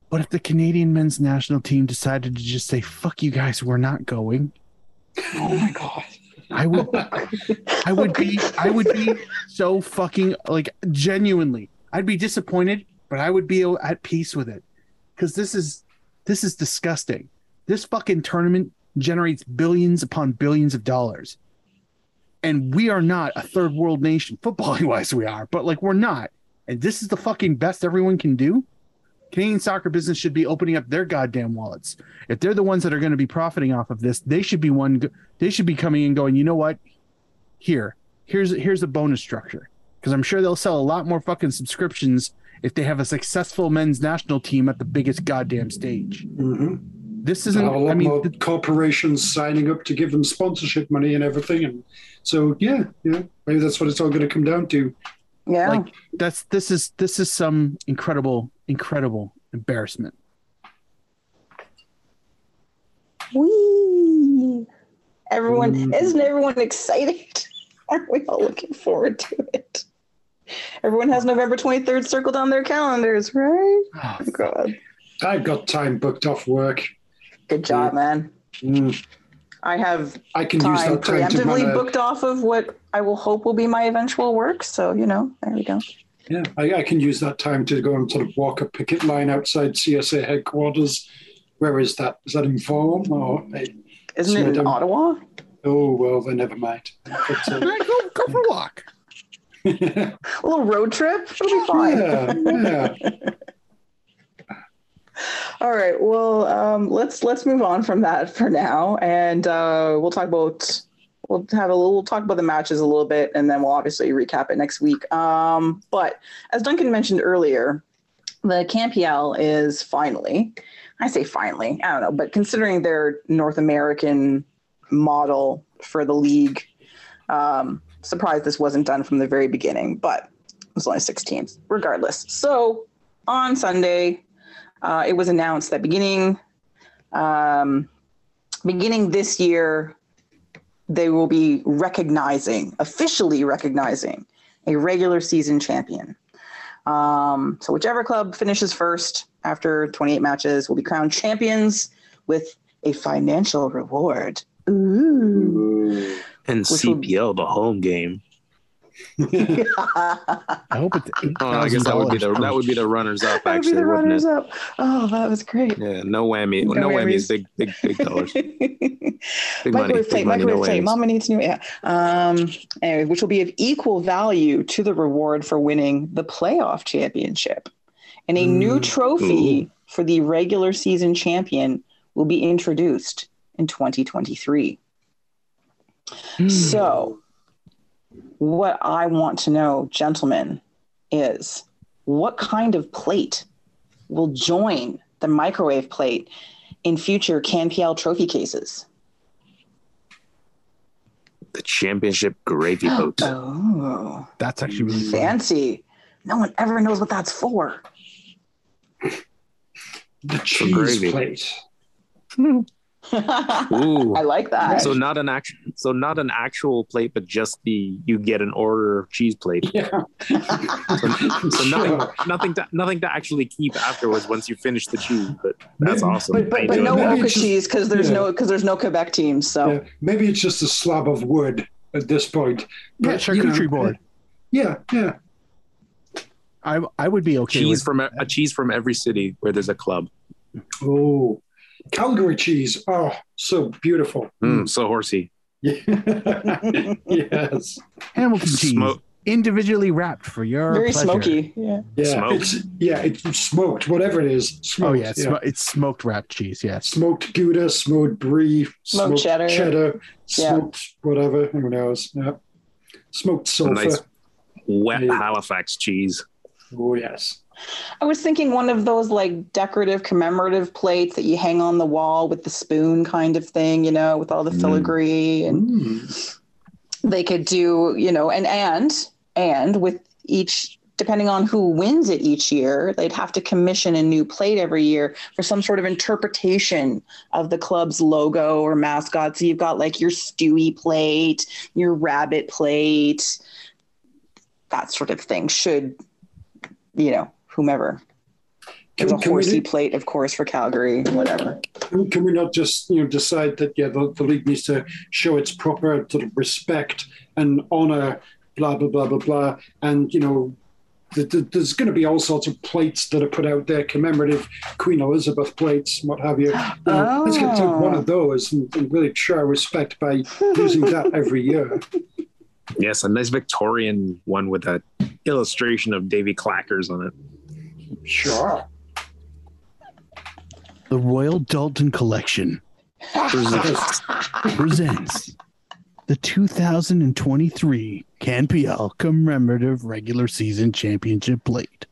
But if the Canadian men's national team decided to just say "fuck you guys," we're not going, Oh my god. I would I would be I would be so fucking like genuinely. I'd be disappointed, but I would be at peace with it because this is this is disgusting. This fucking tournament generates billions upon billions of dollars, and we are not a third world nation. Footballing wise, we are, but like we're not. And this is the fucking best everyone can do. Canadian soccer business should be opening up their goddamn wallets. If they're the ones that are going to be profiting off of this, they should be one. They should be coming and going. You know what? Here, here's here's a bonus structure because I'm sure they'll sell a lot more fucking subscriptions if they have a successful men's national team at the biggest goddamn stage. hmm This isn't. lot I mean, more th- corporations signing up to give them sponsorship money and everything, and so yeah, yeah, maybe that's what it's all going to come down to. Yeah. like that's this is this is some incredible incredible embarrassment. Whee! Everyone, Mm. isn't everyone excited? [laughs] Aren't we all looking forward to it? Everyone has November 23rd circled on their calendars, right? Oh, Oh, God. I've got time booked off work. Good job, man. Mm, I have I can use time that time preemptively run a, booked off of what I will hope will be my eventual work. So, you know, there we go. yeah, I, I can use that time to go and sort of walk a picket line outside CSA headquarters. Where is that? Is that in Vaughan or? Isn't it in don't- Ottawa? Oh well, then never mind. But, uh, [laughs] go go for a walk. [laughs] A little road trip? It'll be fine. yeah, yeah. [laughs] All right. Well, um, let's let's move on from that for now, and uh, we'll talk about we'll have a little we'll talk about the matches a little bit, and then we'll obviously recap it next week. Um, but as Duncan mentioned earlier, the CanPL is finally, I say finally, I don't know, but considering their North American model for the league, um, surprised this wasn't done from the very beginning, but it was only six teams, regardless. So on Sunday, uh, it was announced that beginning um, beginning this year, they will be recognizing, officially recognizing, a regular season champion. Um, so whichever club finishes first after 28 matches will be crowned champions with a financial reward. Ooh. And Which will- CPL, the home game. [laughs] I hope it's. Oh, I guess that would be the that would be the runners up That would be actually, the runners up. Oh, that was great. Yeah, no whammy, No no, whammies. whammies, big big big dollars. [laughs] Big money, microwave big plate, money, no microwave plate. whammies. Mama needs new. Yeah. Um. Anyway, which will be of equal value to the reward for winning the playoff championship, and a new Mm. trophy for the regular season champion will be introduced in 2023. Hmm. So, what I want to know, gentlemen, is what kind of plate will join the microwave plate in future CanPL trophy cases? The championship gravy [gasps] boat. Oh, That's actually really fun. fancy. No one ever knows what that's for. The cheese gravy. plate. [laughs] Ooh. [laughs] I like that. So not an actual, so not an actual plate, but just the you get an order of cheese plate. Yeah. So, so [laughs] nothing, nothing to nothing to actually keep afterwards once you finish the cheese. But that's Maybe- awesome. but but, but no it. Oka just- cheese because there's yeah. no because there's no Quebec teams. So Yeah, maybe it's just a slab of wood at this point. Yeah, But, you know, charcuterie board. Yeah, yeah. I I would be okay cheese with from a, a cheese from every city where there's a club. Oh, Calgary cheese. Oh, so beautiful. Mm, so horsey. [laughs] yes. Hamilton cheese. Smoke individually wrapped for your Very pleasure. smoky. Yeah. Yeah, Smoked. it's yeah, it's smoked. Whatever it is, Oh smoked. yeah, it's, sm- it's smoked wrapped cheese. Yes. smoked Gouda, smoked brie, Smoked cheddar. cheddar, Yeah. whatever. Who knows? Yeah, smoked sulfur. Nice. Wet Yeah. Halifax cheese. Oh yes. I was thinking one of those like decorative commemorative plates that you hang on the wall with the spoon kind of thing, you know, with all the Mm. filigree and Mm. they could do, you know, and and and with each depending on who wins it each year, they'd have to commission a new plate every year for some sort of interpretation of the club's logo or mascot. So you've got like your Stewie plate, your rabbit plate, that sort of thing. Should you know whomever. There's Can, can, we, horsey plate, of course, for Calgary, whatever. can, can we not just you know decide that yeah the, the league needs to show its proper sort of respect and honor blah blah blah blah blah and you know th- th- there's going to be all sorts of plates that are put out there commemorative Queen Elizabeth plates what have you, You know, let's get to Oh. one of oh. those and, and really show our respect by using that [laughs] every year Yes, a nice Victorian one with that illustration of Davy Clackers on it. Sure The Royal Doulton Collection presents [laughs] presents the 2023 CanPL Commemorative Regular Season Championship Plate.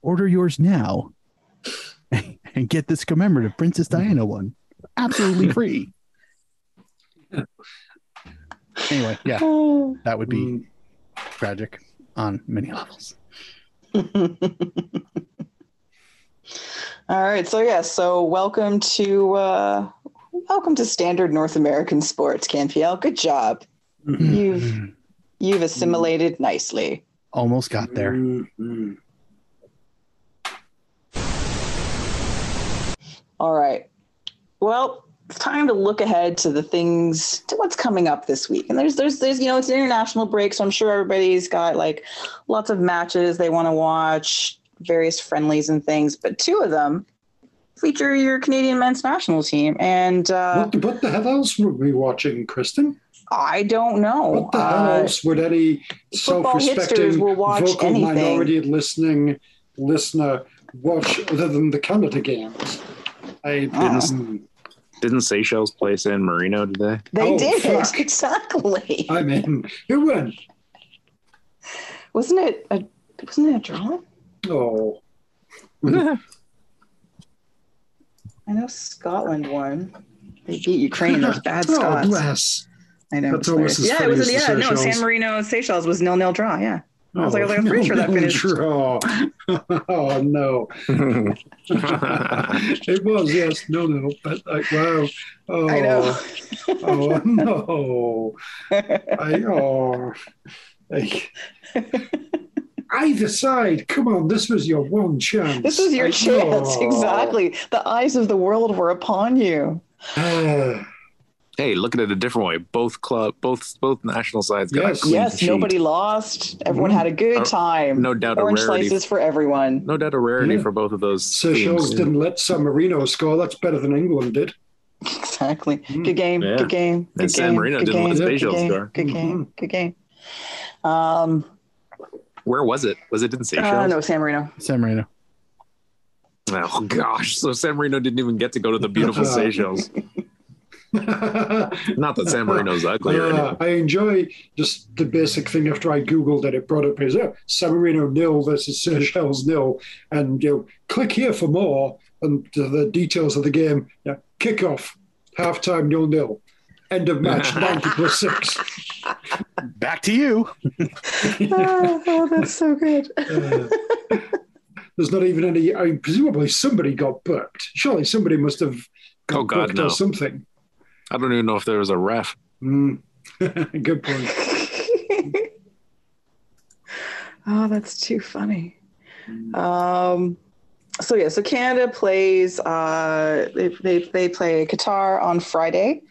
Order yours now [laughs] and get this commemorative Princess Diana one absolutely [laughs] free. anyway, yeah, oh. that would be tragic on many levels. [laughs] All right, so yeah, so welcome to uh, welcome to standard North American sports, CanPL. Good job. [clears throat] You've you've assimilated nicely. Almost got there. All right. Well, time to look ahead to the things to what's coming up this week. And there's there's there's you know it's an international break, so I'm sure everybody's got like lots of matches they want to watch, various friendlies and things. But two of them feature your Canadian men's national team, and uh, what, what the hell else were we watching Kristin I don't know. What the hell Uh, else would any self-respecting will watch vocal anything. minority listening listener watch other than the Canada games? I didn't. Didn't Seychelles play San Marino today? They Oh, did fuck. [laughs] exactly. I mean, who won? Wasn't it a wasn't it a draw? Oh, [laughs] I know Scotland won. They beat Ukraine. Those [laughs] bad oh, Scots. bless. I know. That's almost as yeah, it was. as the yeah, no. Seychelles. San Marino Seychelles was nil nil draw. Yeah. I was like, I was like, I'm Oh, pretty sure that no, finished. Draw. [laughs] oh no, [laughs] it was yes, no, no, but like wow. Oh, I know. Oh, oh no. I oh, like, either side. Come on, this was your one chance. this was your Like, chance. oh. Exactly. The eyes of the world were upon you. [sighs] Ah. Hey, look at it a different way. Both club, both both national sides got Yes. a clean yes, sheet. nobody lost. Everyone Mhm. had a good time. No doubt Orange a rarity. slices for everyone. No doubt a rarity Yeah. for both of those. Seychelles teams. didn't let San Marino score. That's better than England did. Exactly. Mm. Good game. Yeah. Good game. Good And San game, Marino good didn't let game, good Seychelles game, score. Good game. Good game. Um, Where was it? Was it in Seychelles? uh, no, San Marino. San Marino. Oh gosh, so San Marino didn't even get to go to the [laughs] beautiful Seychelles. [laughs] Not that San Marino's ugly Uh. I enjoy just the basic thing after I googled it. It brought up is oh, San Marino nil versus Seychelles nil, and you know, click here for more and the, the details of the game. Yeah, kickoff, halftime nil nil, end of match [laughs] ninety plus six. Back to you. oh, [laughs] oh, that's so good. Uh, there's not even any. I mean, presumably somebody got booked. Surely somebody must have got Oh, God, booked no. or something. I don't even know if there was a ref. Mm. [laughs] Good point. [laughs] oh, that's too funny. Um, so yeah, so Canada plays. Uh, they, they they play Qatar on Friday.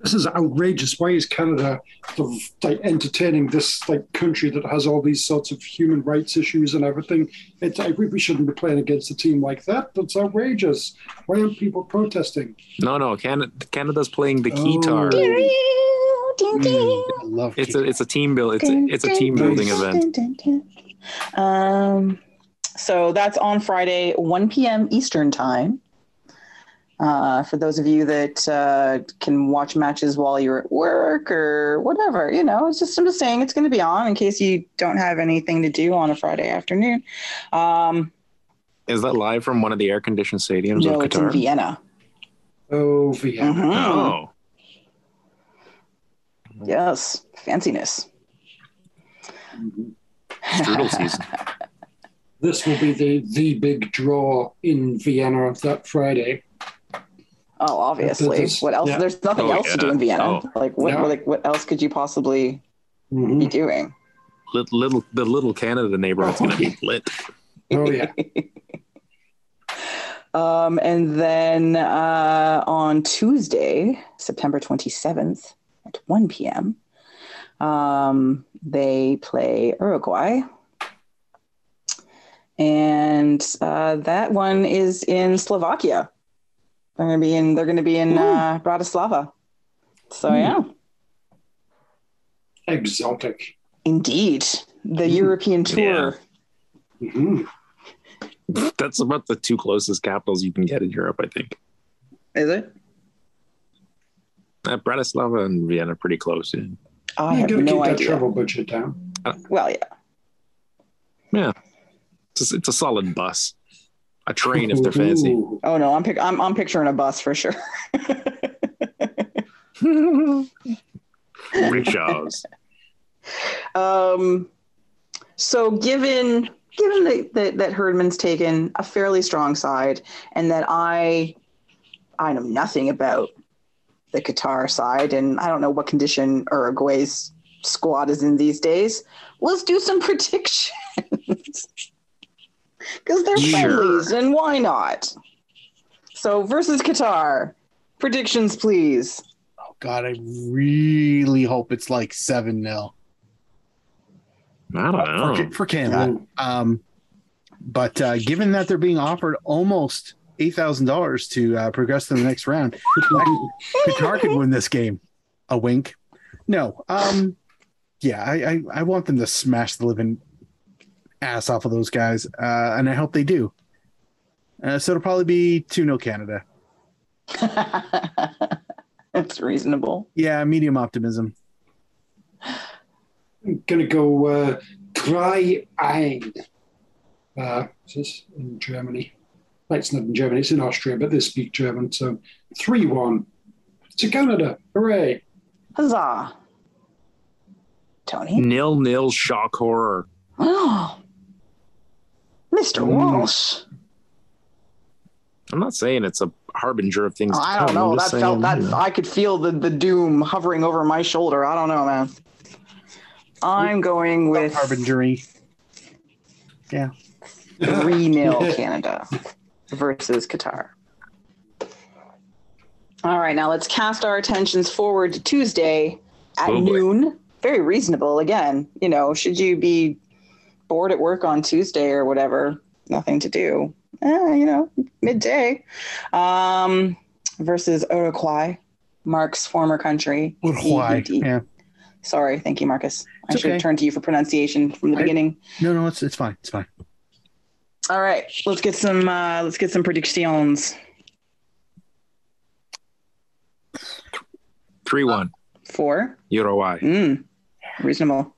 This is outrageous. Why is Canada sort of, like entertaining this like country that has all these sorts of human rights issues and everything? It, I, we we shouldn't be playing against a team like that. That's outrageous. Why aren't people protesting? No, no, Canada, Canada's playing the Oh. guitar. ding, ding. I love It's a it's a team build. It's a, it's a team building event. Um, so that's on Friday, 1 p.m. Eastern time. Uh, for those of you that uh, can watch matches while you're at work or whatever, you know, it's just I'm just saying it's going to be on in case you don't have anything to do on a Friday afternoon. Um, Is that live from one of the air conditioned stadiums no, of it's in Vienna. Oh, Vienna. Mhm. Oh, Yes, fanciness. strudel [laughs] season. This will be the the big draw in Vienna of that Friday. Oh, obviously. There's- What else? yeah. There's nothing Oh, else to do in Vienna. Oh. Like what? No. Like what else could you possibly Mhm. be doing? little, little the little Canada neighborhood's gonna be lit. Oh yeah. [laughs] Um, and then uh, on Tuesday, September 27th at 1 p.m., um, they play Uruguay. And uh, that one is in Slovakia. They're gonna be in. They're gonna be in uh, Bratislava. So yeah, Exotic. indeed, the European tour. Mhm. That's about the two closest capitals you can get in Europe, I think. Is it? Uh, Bratislava and Vienna are pretty close. Yeah. I You have gotta no keep that idea. travel budget down. Well, yeah. yeah. It's, a, it's a solid bus, a train if they're fancy. Ooh. Oh no, I'm pic- I'm I'm picturing a bus for sure. [laughs] Rickshaws. Um, so given given that, that that Herdman's taken a fairly strong side, and that I I know nothing about the Qatar side, and I don't know what condition Uruguay's squad is in these days. Let's do some [laughs] predictions because they're Sure. friendlies, and why not? So versus Qatar, predictions, please. Oh God, I really hope it's like seven 0 I don't know. for, for Canada. Um, but uh, given that they're being offered almost eight thousand dollars to uh, progress to the next round, [laughs] Qatar could win this game. A wink. No. Um, yeah, I, I I want them to smash the living ass off of those guys, uh, and I hope they do. Uh, so it'll probably be two 0 Canada. [laughs] That's reasonable. Yeah, medium optimism. I'm gonna go uh, Drei ein. Uh, is this in Germany? No, It's not in Germany. It's in Austria, but they speak German. So three one to Canada. Hooray! Huzzah. Tony? Nil nil shock horror. Oh, [gasps] [laughs] Mr. Mm. Walsh. I'm not saying it's a harbinger of things. Oh, to I don't come. know. That just felt that you know. I could feel the, the doom hovering over my shoulder. I don't know, man. I'm going with Harbingery. 3 0 [laughs] Canada versus Qatar. All right, now let's cast our attentions forward to Tuesday at Oh, noon. Very reasonable. Again, you know, should you be bored at work on Tuesday or whatever, nothing to do, eh, you know, midday, um, versus Uruguay, Mark's former country. Why? EED. Yeah. Sorry, thank you, Marcus. I It's should have turned to you for pronunciation from the I- beginning. No, no, it's it's fine. It's fine. All right, let's get some uh, let's get some predictions. Three one. Four. Uruguay. Mm, reasonable.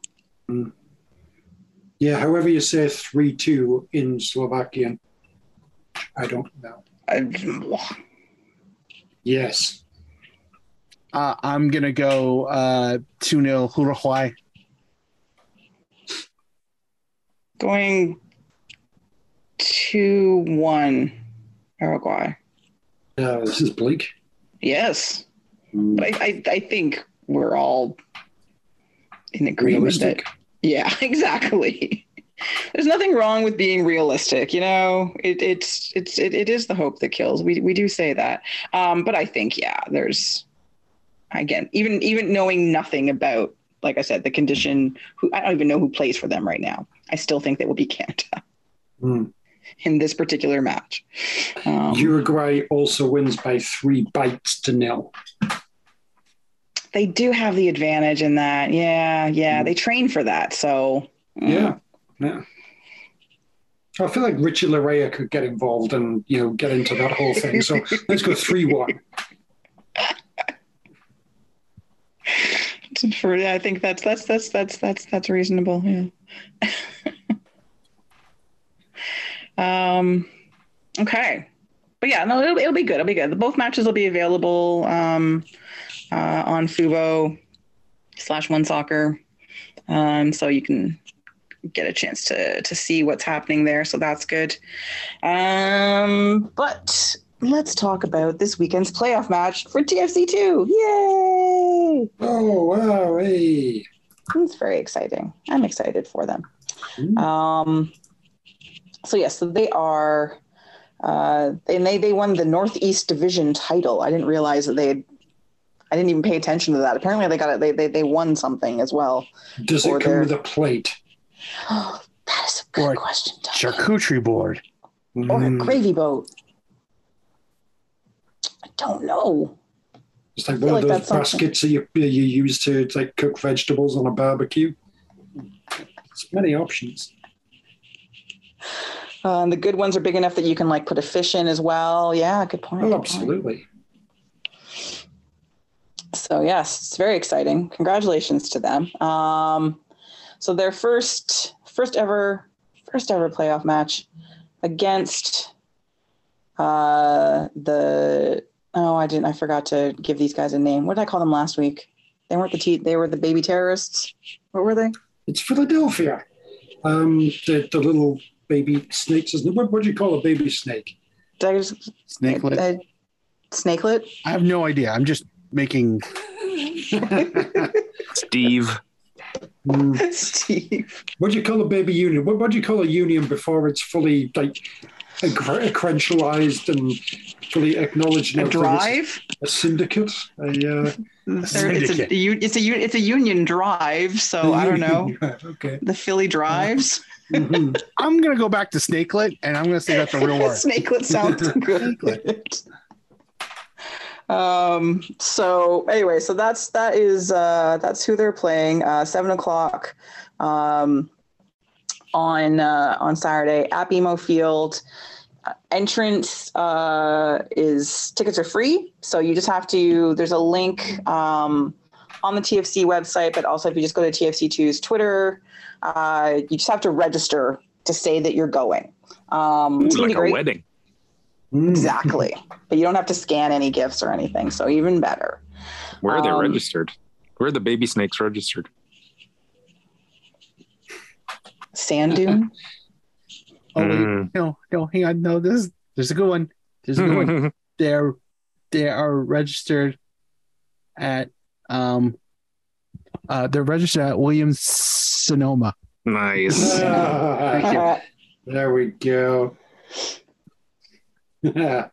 Yeah, however you say three two in Slovakian. I don't know. Yes. Uh, I'm gonna go uh, two 0 Uruguay. going two one Uruguay. Uh, this is bleak. Yes, Mm, but I, I I think we're all in agreement Realistic. that yeah, [laughs] exactly. There's nothing wrong with being realistic, you know. It, it's it's it, it is the hope that kills. We we do say that, um, but I think yeah, there's again even even knowing nothing about like I said the condition. Who I don't even know who plays for them right now. I still think that will be [laughs] Canada Mm. in this particular match. Um, Uruguay also wins by three bites to nil. They do have the advantage in that. Yeah, yeah. They train for that. So mm. Yeah, yeah. I feel like Richie Laryea could get involved and you know get into that whole thing. So [laughs] let's go three one. For, yeah, I think that's that's that's that's that's that's reasonable. Yeah. [laughs] um. Okay. But yeah, no, it'll, it'll be good. It'll be good. Both matches will be available um, uh, on Fubo slash One Soccer, um, so you can get a chance to to see what's happening there. So that's good. Um, but let's talk about this weekend's playoff match for TFC two. Yay! Oh wow! Hey. It's very exciting. I'm excited for them. Mm. Um, so yes, so they are, uh, and they they won the Northeast Division title. I didn't realize that they had. I didn't even pay attention to that. Apparently, they got it. They they, they won something as well. Does it come they're- with a plate? Oh, [gasps] that is a good Or question. Charcuterie board. Or a Mm. gravy boat. I don't know. It's like one of like those that's something- baskets that you you use to like cook vegetables on a barbecue. There's many options. Uh, and the good ones are big enough that you can like put a fish in as well. Yeah, good point. Oh, good point. absolutely. So yes, it's very exciting. Congratulations to them. Um, so their first first ever first ever playoff match against uh, the oh I didn't I forgot to give these guys a name. What did I call them last week? They weren't the te- they were the baby terrorists. What were they? It's Philadelphia. Um, the, the little baby snakes. Isn't it? What, what do you call a baby snake? Did I just Snakelet. snakelet? I have no idea. I'm just making. [laughs] Steve. Mm, Steve. what do you call a baby union? What, what do you call a union before it's fully like accre- accredentialized and fully acknowledged? A drive? A syndicate? A, uh, There- it's syndicate. a u- it's a u- it's a union drive. So I don't know [laughs] okay. the Philly drives. Mhm. I'm gonna go back to snakelet, and I'm gonna say that's a real [laughs] word. Snakelet sounds good. Um. So anyway, so that's that is uh that's who they're playing. Uh, seven o'clock. Um. On uh, on Saturday at BMO Field. Uh, entrance uh, is tickets are free, so you just have to. There's a link um, on the TFC website, but also if you just go to TFC2's Twitter, uh, you just have to register to say that you're going. Um, it's like a wedding. Mm. Exactly. but you don't have to scan any gifts or anything. So even better. Where are they Um, registered? Where are the baby snakes registered? Sand dune. [laughs] Oh wait, Mm. no, no, hang on, no. This is there's a good one. There's a good one. [laughs] They're they are registered at um uh they're registered at Williams Sonoma. nice. Ah, [laughs] Thank you. There we go. [laughs]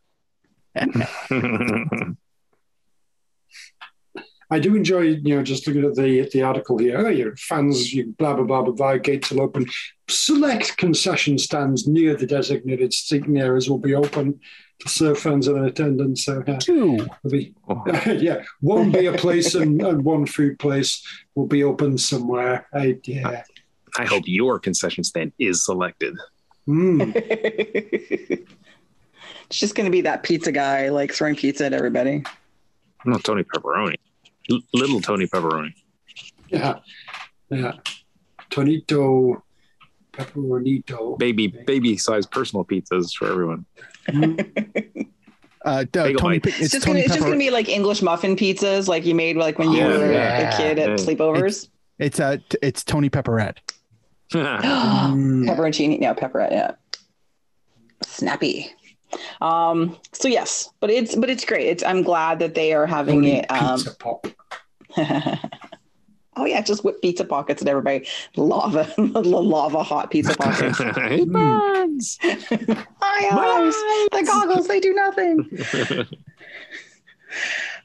I do enjoy, you know, just looking at the the article here. Oh, your fans, you blah blah blah blah blah. Gates will open. Select concession stands near the designated seating areas will be open to serve fans in attendance. So yeah, Two. it'll be Oh, [laughs] yeah, one beer place and, and one food place will be open somewhere. I, yeah. I hope your concession stand is selected. Mm. [laughs] it's just going to be that pizza guy like throwing pizza at everybody. No, Tony Pepperoni. L- little Tony Pepperoni. Yeah. Yeah. Tonito, pepperonito. Baby, baby sized personal pizzas for everyone. Uh, d- Tony. It's, It's, just Tony gonna, it's just Pepper. gonna be like English muffin pizzas, like you made like when you Oh, were yeah. a kid at Yeah. sleepovers. It's uh, t- it's Tony Pepperette. Mm. [laughs] [gasps] Pepperoncini, no pepperette, yeah. Snappy. Um, so yes, but it's but it's great. It's I'm glad that they are having it. Um, Pizza Pop. [laughs] oh yeah, just whip pizza pockets and everybody. Lava, [laughs] lava hot pizza [laughs] pockets. it burns. My eyes, the goggles, they do nothing.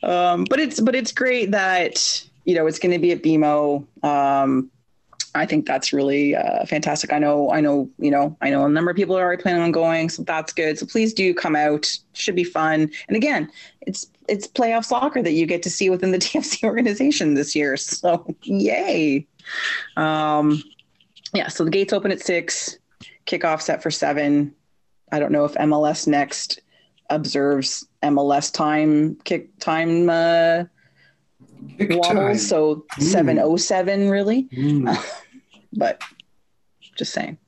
um, but it's but it's great that you know it's going to be at BMO. Um, I think that's really uh, fantastic. I know, I know, you know, I know a number of people are already planning on going, so that's good. So please do come out. Should be fun. And again, it's it's playoff soccer that you get to see within the [laughs] TFC organization this year. So yay. Um, yeah, so the gates open at six, kickoff set for seven. I don't know if MLS next observes MLS time kick time uh, Kick time. so Mm. seven oh seven really Mm. [laughs] but just saying.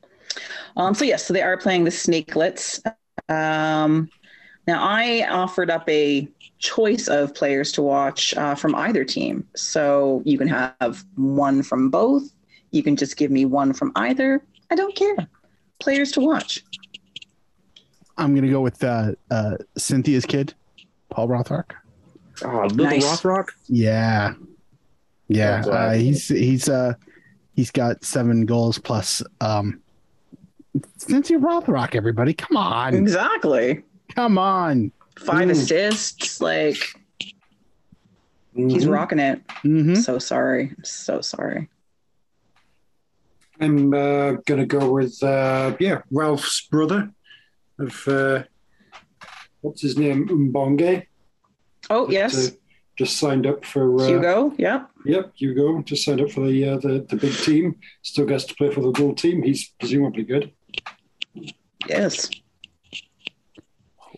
Um, so yes, so they are playing the Snakelets. Um, now I offered up a choice of players to watch uh, from either team. So you can have one from both. You can just give me one from either. I don't care. Players to watch. I'm gonna go with uh, uh, Cynthia's kid, Paul Rothrock. Oh, little Nice. Rothrock. Yeah, yeah. Oh. Uh, he's he's uh he's got seven goals plus um. Cynthia Rothrock, everybody, come on, Exactly. come on. Five Ooh. assists. Like he's Mhm. rocking it. hmm So sorry. I'm so sorry. I'm uh, going to go with, uh, yeah, Ralph's brother of, uh, what's his name? Mbongue. Oh that, yes, uh, just signed up for, uh, Hugo. Yep. Yep, Hugo just signed up for the, uh, the the big team. Still gets to play for the gold team. He's presumably good. Yes.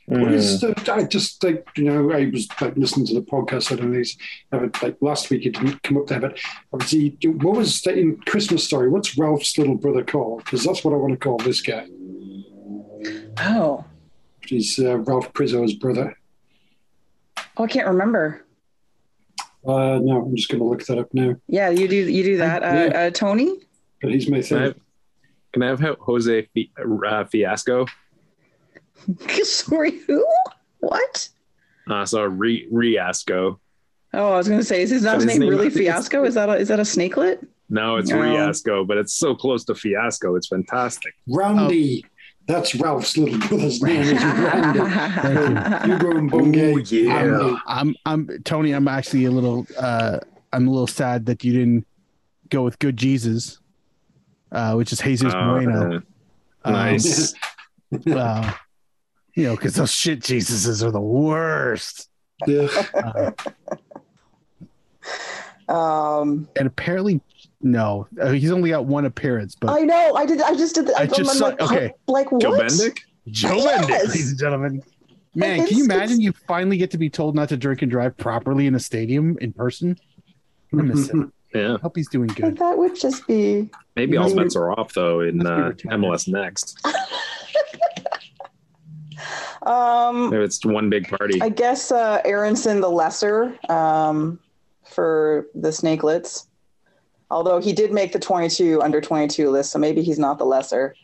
What is the, I just like you know I was like listening to the podcast. I don't know these like last week it didn't come up there, but obviously what was the, in Christmas story? What's Ralph's little brother called? Because that's what I want to call this guy. Oh. He's uh, Ralph Priso's brother. Oh, I can't remember. Uh, no, I'm just going to look that up now. Yeah, you do. You do that, uh, Yeah. uh, Tony. But he's my Can I thing. have, can I have Jose Fi- uh, Fiasco? [laughs] Sorry, who? What? Uh, so Re- Riasco. Oh, I was going to say, is his last his name name- really Fiasco? Is that a, is that a snakelet? No, it's No. Riasco, but it's so close to Fiasco. It's fantastic. Randy. That's Ralph's little [laughs] brother's name. Is Randy. [laughs] Hugo Mbongue. Ooh, yeah. Randy. I'm I'm Tony. I'm actually a little uh I'm a little sad that you didn't go with good Jesus, uh, which is Jesus Uh, Bueno. Um, nice. [laughs] uh, you know, because those shit Jesuses are the worst. Yeah. Uh, um, and apparently, no, uh, he's only got one appearance. But I know. I did. I just did. I I just I'm saw- like, okay. Like what? Joe Bendik? Joe Yes! Bendik, ladies and gentlemen. Man, It's- can you imagine you finally get to be told not to drink and drive properly in a stadium in person? I miss it. [laughs] Yeah. I Hope he's doing good. That would just be. Maybe all bets are off though in uh. MLS next. [laughs] Um, Maybe it's one big party. I guess uh, Aaronson the lesser um, for the snakelets. Although he did make the 22 under 22 list, so maybe he's not the lesser.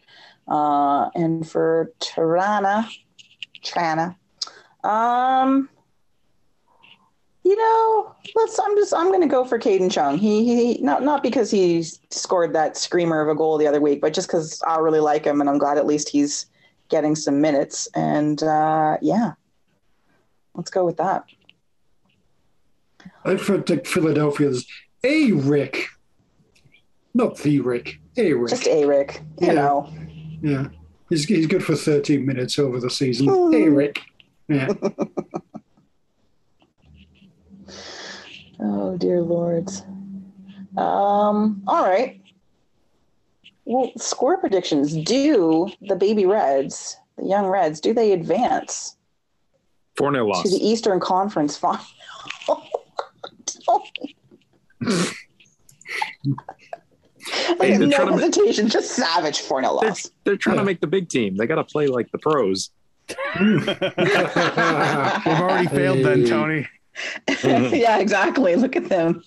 Uh, and for Tirana, Trana, um, you know, let's. I'm just. I'm going to go for Kadin Chung. He, he not not because he scored that screamer of a goal the other week, but just because I really like him, and I'm glad at least he's getting some minutes. And uh, yeah, let's go with that. I felt like Philadelphia's a Rick, not the Rick. A Rick. Just a Rick, you Yeah. know. yeah, he's he's good for 13 minutes over the season. Hmm. A Rick. Yeah. [laughs] Oh dear lords. Um. All right. Well, score predictions. Do the baby Reds, the young Reds, do they advance 4 0 to the Eastern Conference [laughs] final? [laughs] [laughs] I Hey, they're no trying to hesitation. Just savage 4 0 They're, they're trying Yeah. to make the big team. They got to play like the pros. [laughs] We've already failed then, Tony. [laughs] yeah, exactly. Look at them.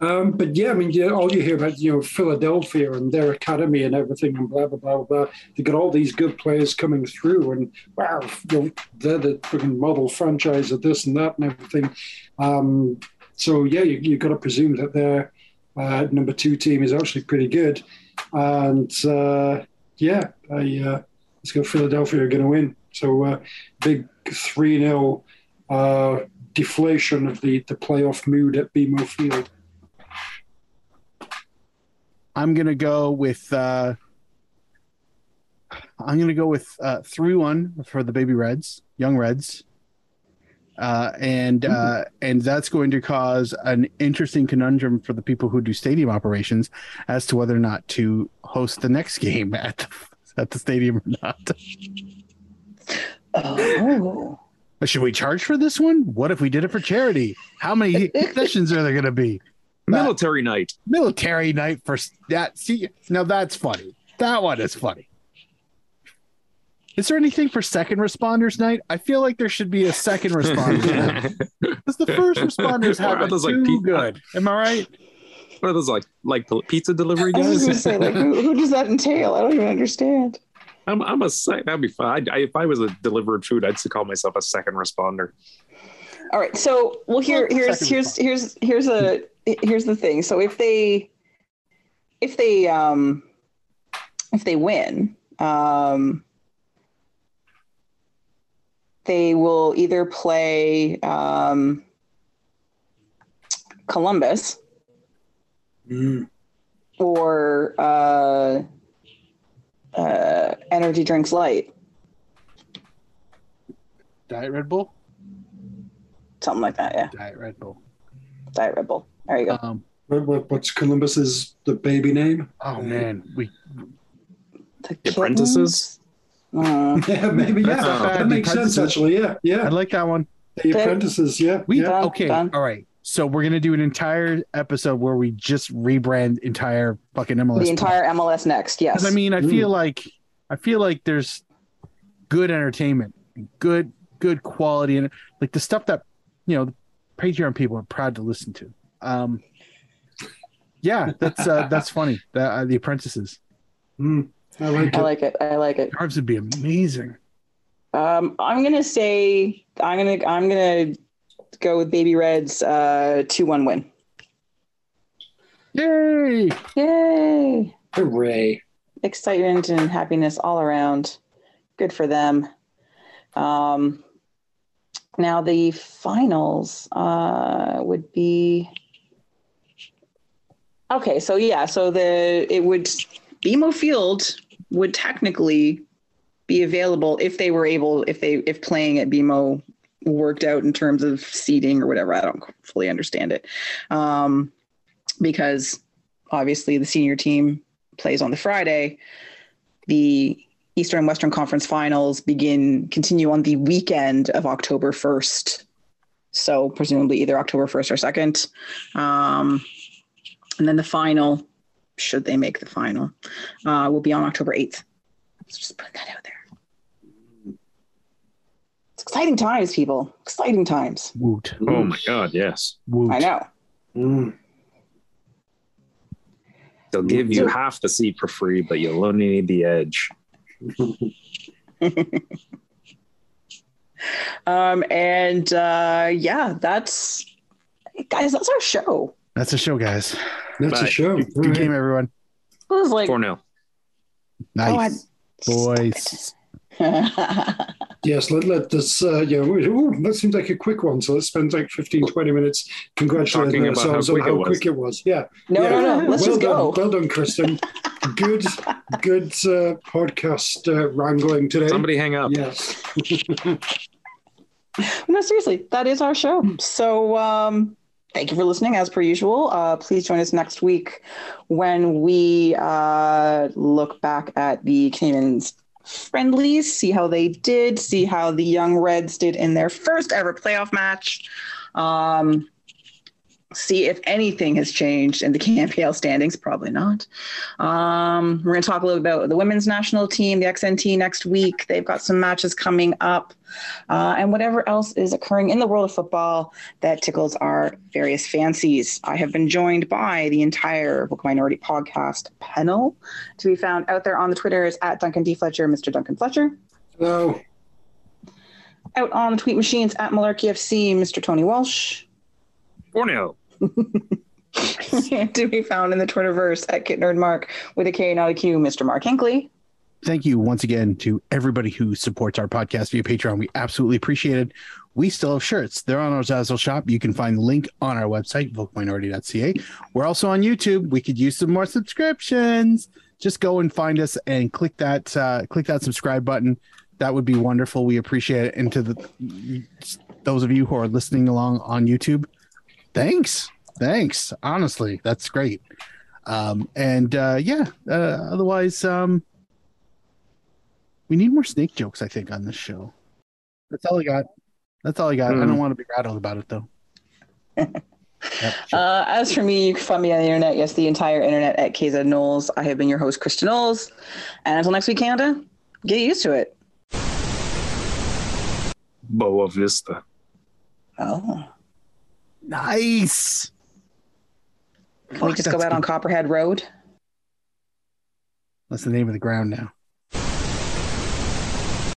Um, but yeah, I mean, yeah, all you hear about, you know, Philadelphia and their academy and everything and blah, blah, blah, blah. They got all these good players coming through and wow, you know, they're the freaking model franchise of this and that and everything. Um, so yeah, you, you got to presume that their uh, number two team is actually pretty good. And uh, yeah, I, uh, let's go Philadelphia are going to win. So uh, big 3 0 uh, deflation of the, the playoff mood at BMO Field. I'm gonna go with uh I'm gonna go with uh three one for the baby reds, young reds. Uh, and uh, and that's going to cause an interesting conundrum for the people who do stadium operations as to whether or not to host the next [laughs] game at the, at the stadium or not. Oh. Should we charge for this one? What if we did it for charity? How many [laughs] sessions are there going to be? Military night. Military night for that. See, now that's funny. That one is funny. Is there anything for second responders night? I feel like there should be a second [laughs] responders night because the first responders have Are it those like too pe- good. Am I right? What are those like? Like pizza delivery I was guys? going to say, like, who, who does that entail? I don't even understand. I'm, I'm a sec. That'd be fine. I, if I was a delivered food, I'd call myself a second responder. All right. So, well, here, Well, here's, here's, here's, here's a, here's the thing. So, if they, if they, um, if they win, um, they will either play um, Columbus Mm. or uh, uh, Energy Drinks Light, Diet Red Bull. something like that. Yeah, Diet Red Bull. Diet Red Bull. There you go. Um, What, what, what's Columbus's the baby name? oh man, we The The Apprentices? Kittens? [laughs] Mm. Yeah, maybe. Yeah, That's not bad. that makes sense. Actually, yeah, yeah. I like that one. The apprentices. Yeah, We yeah. Done, okay. done. All right. So we're gonna do an entire episode where we just rebrand entire fucking MLS. the entire MLS next. Yes. Because I mean, I Mm. feel like I feel like there's good entertainment, good good quality, and like the stuff that you know, the Patreon people are proud to listen to. Um, yeah, that's uh, that's funny. That uh, the apprentices. [laughs] Mm, I like I it. like it. I like it. Carbs would be amazing. Um, I'm gonna say I'm gonna I'm gonna go with Baby Red's uh, two one win. Yay! Yay! Hooray! Excitement and happiness all around. Good for them. Um, now the finals uh, would be okay. So yeah, so the it would BMO Field would technically be available if they were able if they if playing at BMO worked out in terms of seating or whatever. I don't fully understand it um, because obviously the senior team plays on the Friday. The Eastern and Western Conference finals begin continue on the weekend of October 1st. So presumably either October 1st or 2nd. Um, and then the final, should they make the final, uh, will be on October 8th. Let's just put that out there. It's exciting times, people. Exciting times. Woot. Oh my god, yes. Woot. I know. Mm. They'll give you half the seat for free, but you'll only need the edge. [laughs] Um, and uh, yeah, that's guys, that's our show. That's a show, guys. That's Bye. a show. Good, good Right. game, everyone. It was like 4 0. Nice. Oh, Boys. [laughs] Yes, let, let this, uh, yeah, ooh, that seems like a quick one. So let's spend like 15, 20 minutes congratulating Talking about how ourselves on quick it how was. quick it was. Yeah. no, Yeah. no, no. Let's well just done. go. Well done, Kristin. good, good uh, podcast uh, wrangling today. Somebody hang up. Yes. [laughs] No, seriously, that is our show. So um, thank you for listening as per usual. Uh, please join us next week when we uh, look back at the Canadians friendlies, see how they did, see how the Young Reds did in their first ever playoff match. Um, see if anything has changed in the CanPL standings. Probably not. Um, we're going to talk a little bit about the women's national team, the XNT next week. They've got some matches coming up uh, and whatever else is occurring in the world of football that tickles our various fancies. I have been joined by the entire Vocal Minority podcast panel to be found out there on the Twitters at Duncan D. Fletcher, Mr. Duncan Fletcher. Hello. Out on the tweet machines at Malarkey FC, Mr. Tony Walsh. 4 0. [laughs] [laughs] to be found in the Twitterverse at Kit Nerd with a K, not a Q, Mr. Mark Hinkley. Thank you once again to everybody who supports our podcast via Patreon. We absolutely appreciate it. We still have shirts. They're on our Zazzle shop. You can find the link on our website, vocalminority.ca. We're also on YouTube. We could use some more subscriptions. Just go and find us and click that uh, click that subscribe button. That would be wonderful. We appreciate it. And to the those of you who are listening along on YouTube, thanks, thanks. Honestly, that's great. Um, and uh, yeah, uh, otherwise, um, we need more snake jokes. I think on this show. That's all I got. That's all I got. I Hmm. don't want to be rattled about it though. [laughs] Yep, sure. Uh, as for me, you can find me on the internet. Yes, the entire internet at KZ Knowles. I have been your host, Kristin Knowles. And until next week, Canada, get used to it. Boa Vista. Oh. Nice. Can we just go that's out on. Copperhead Road? That's the name of the ground now.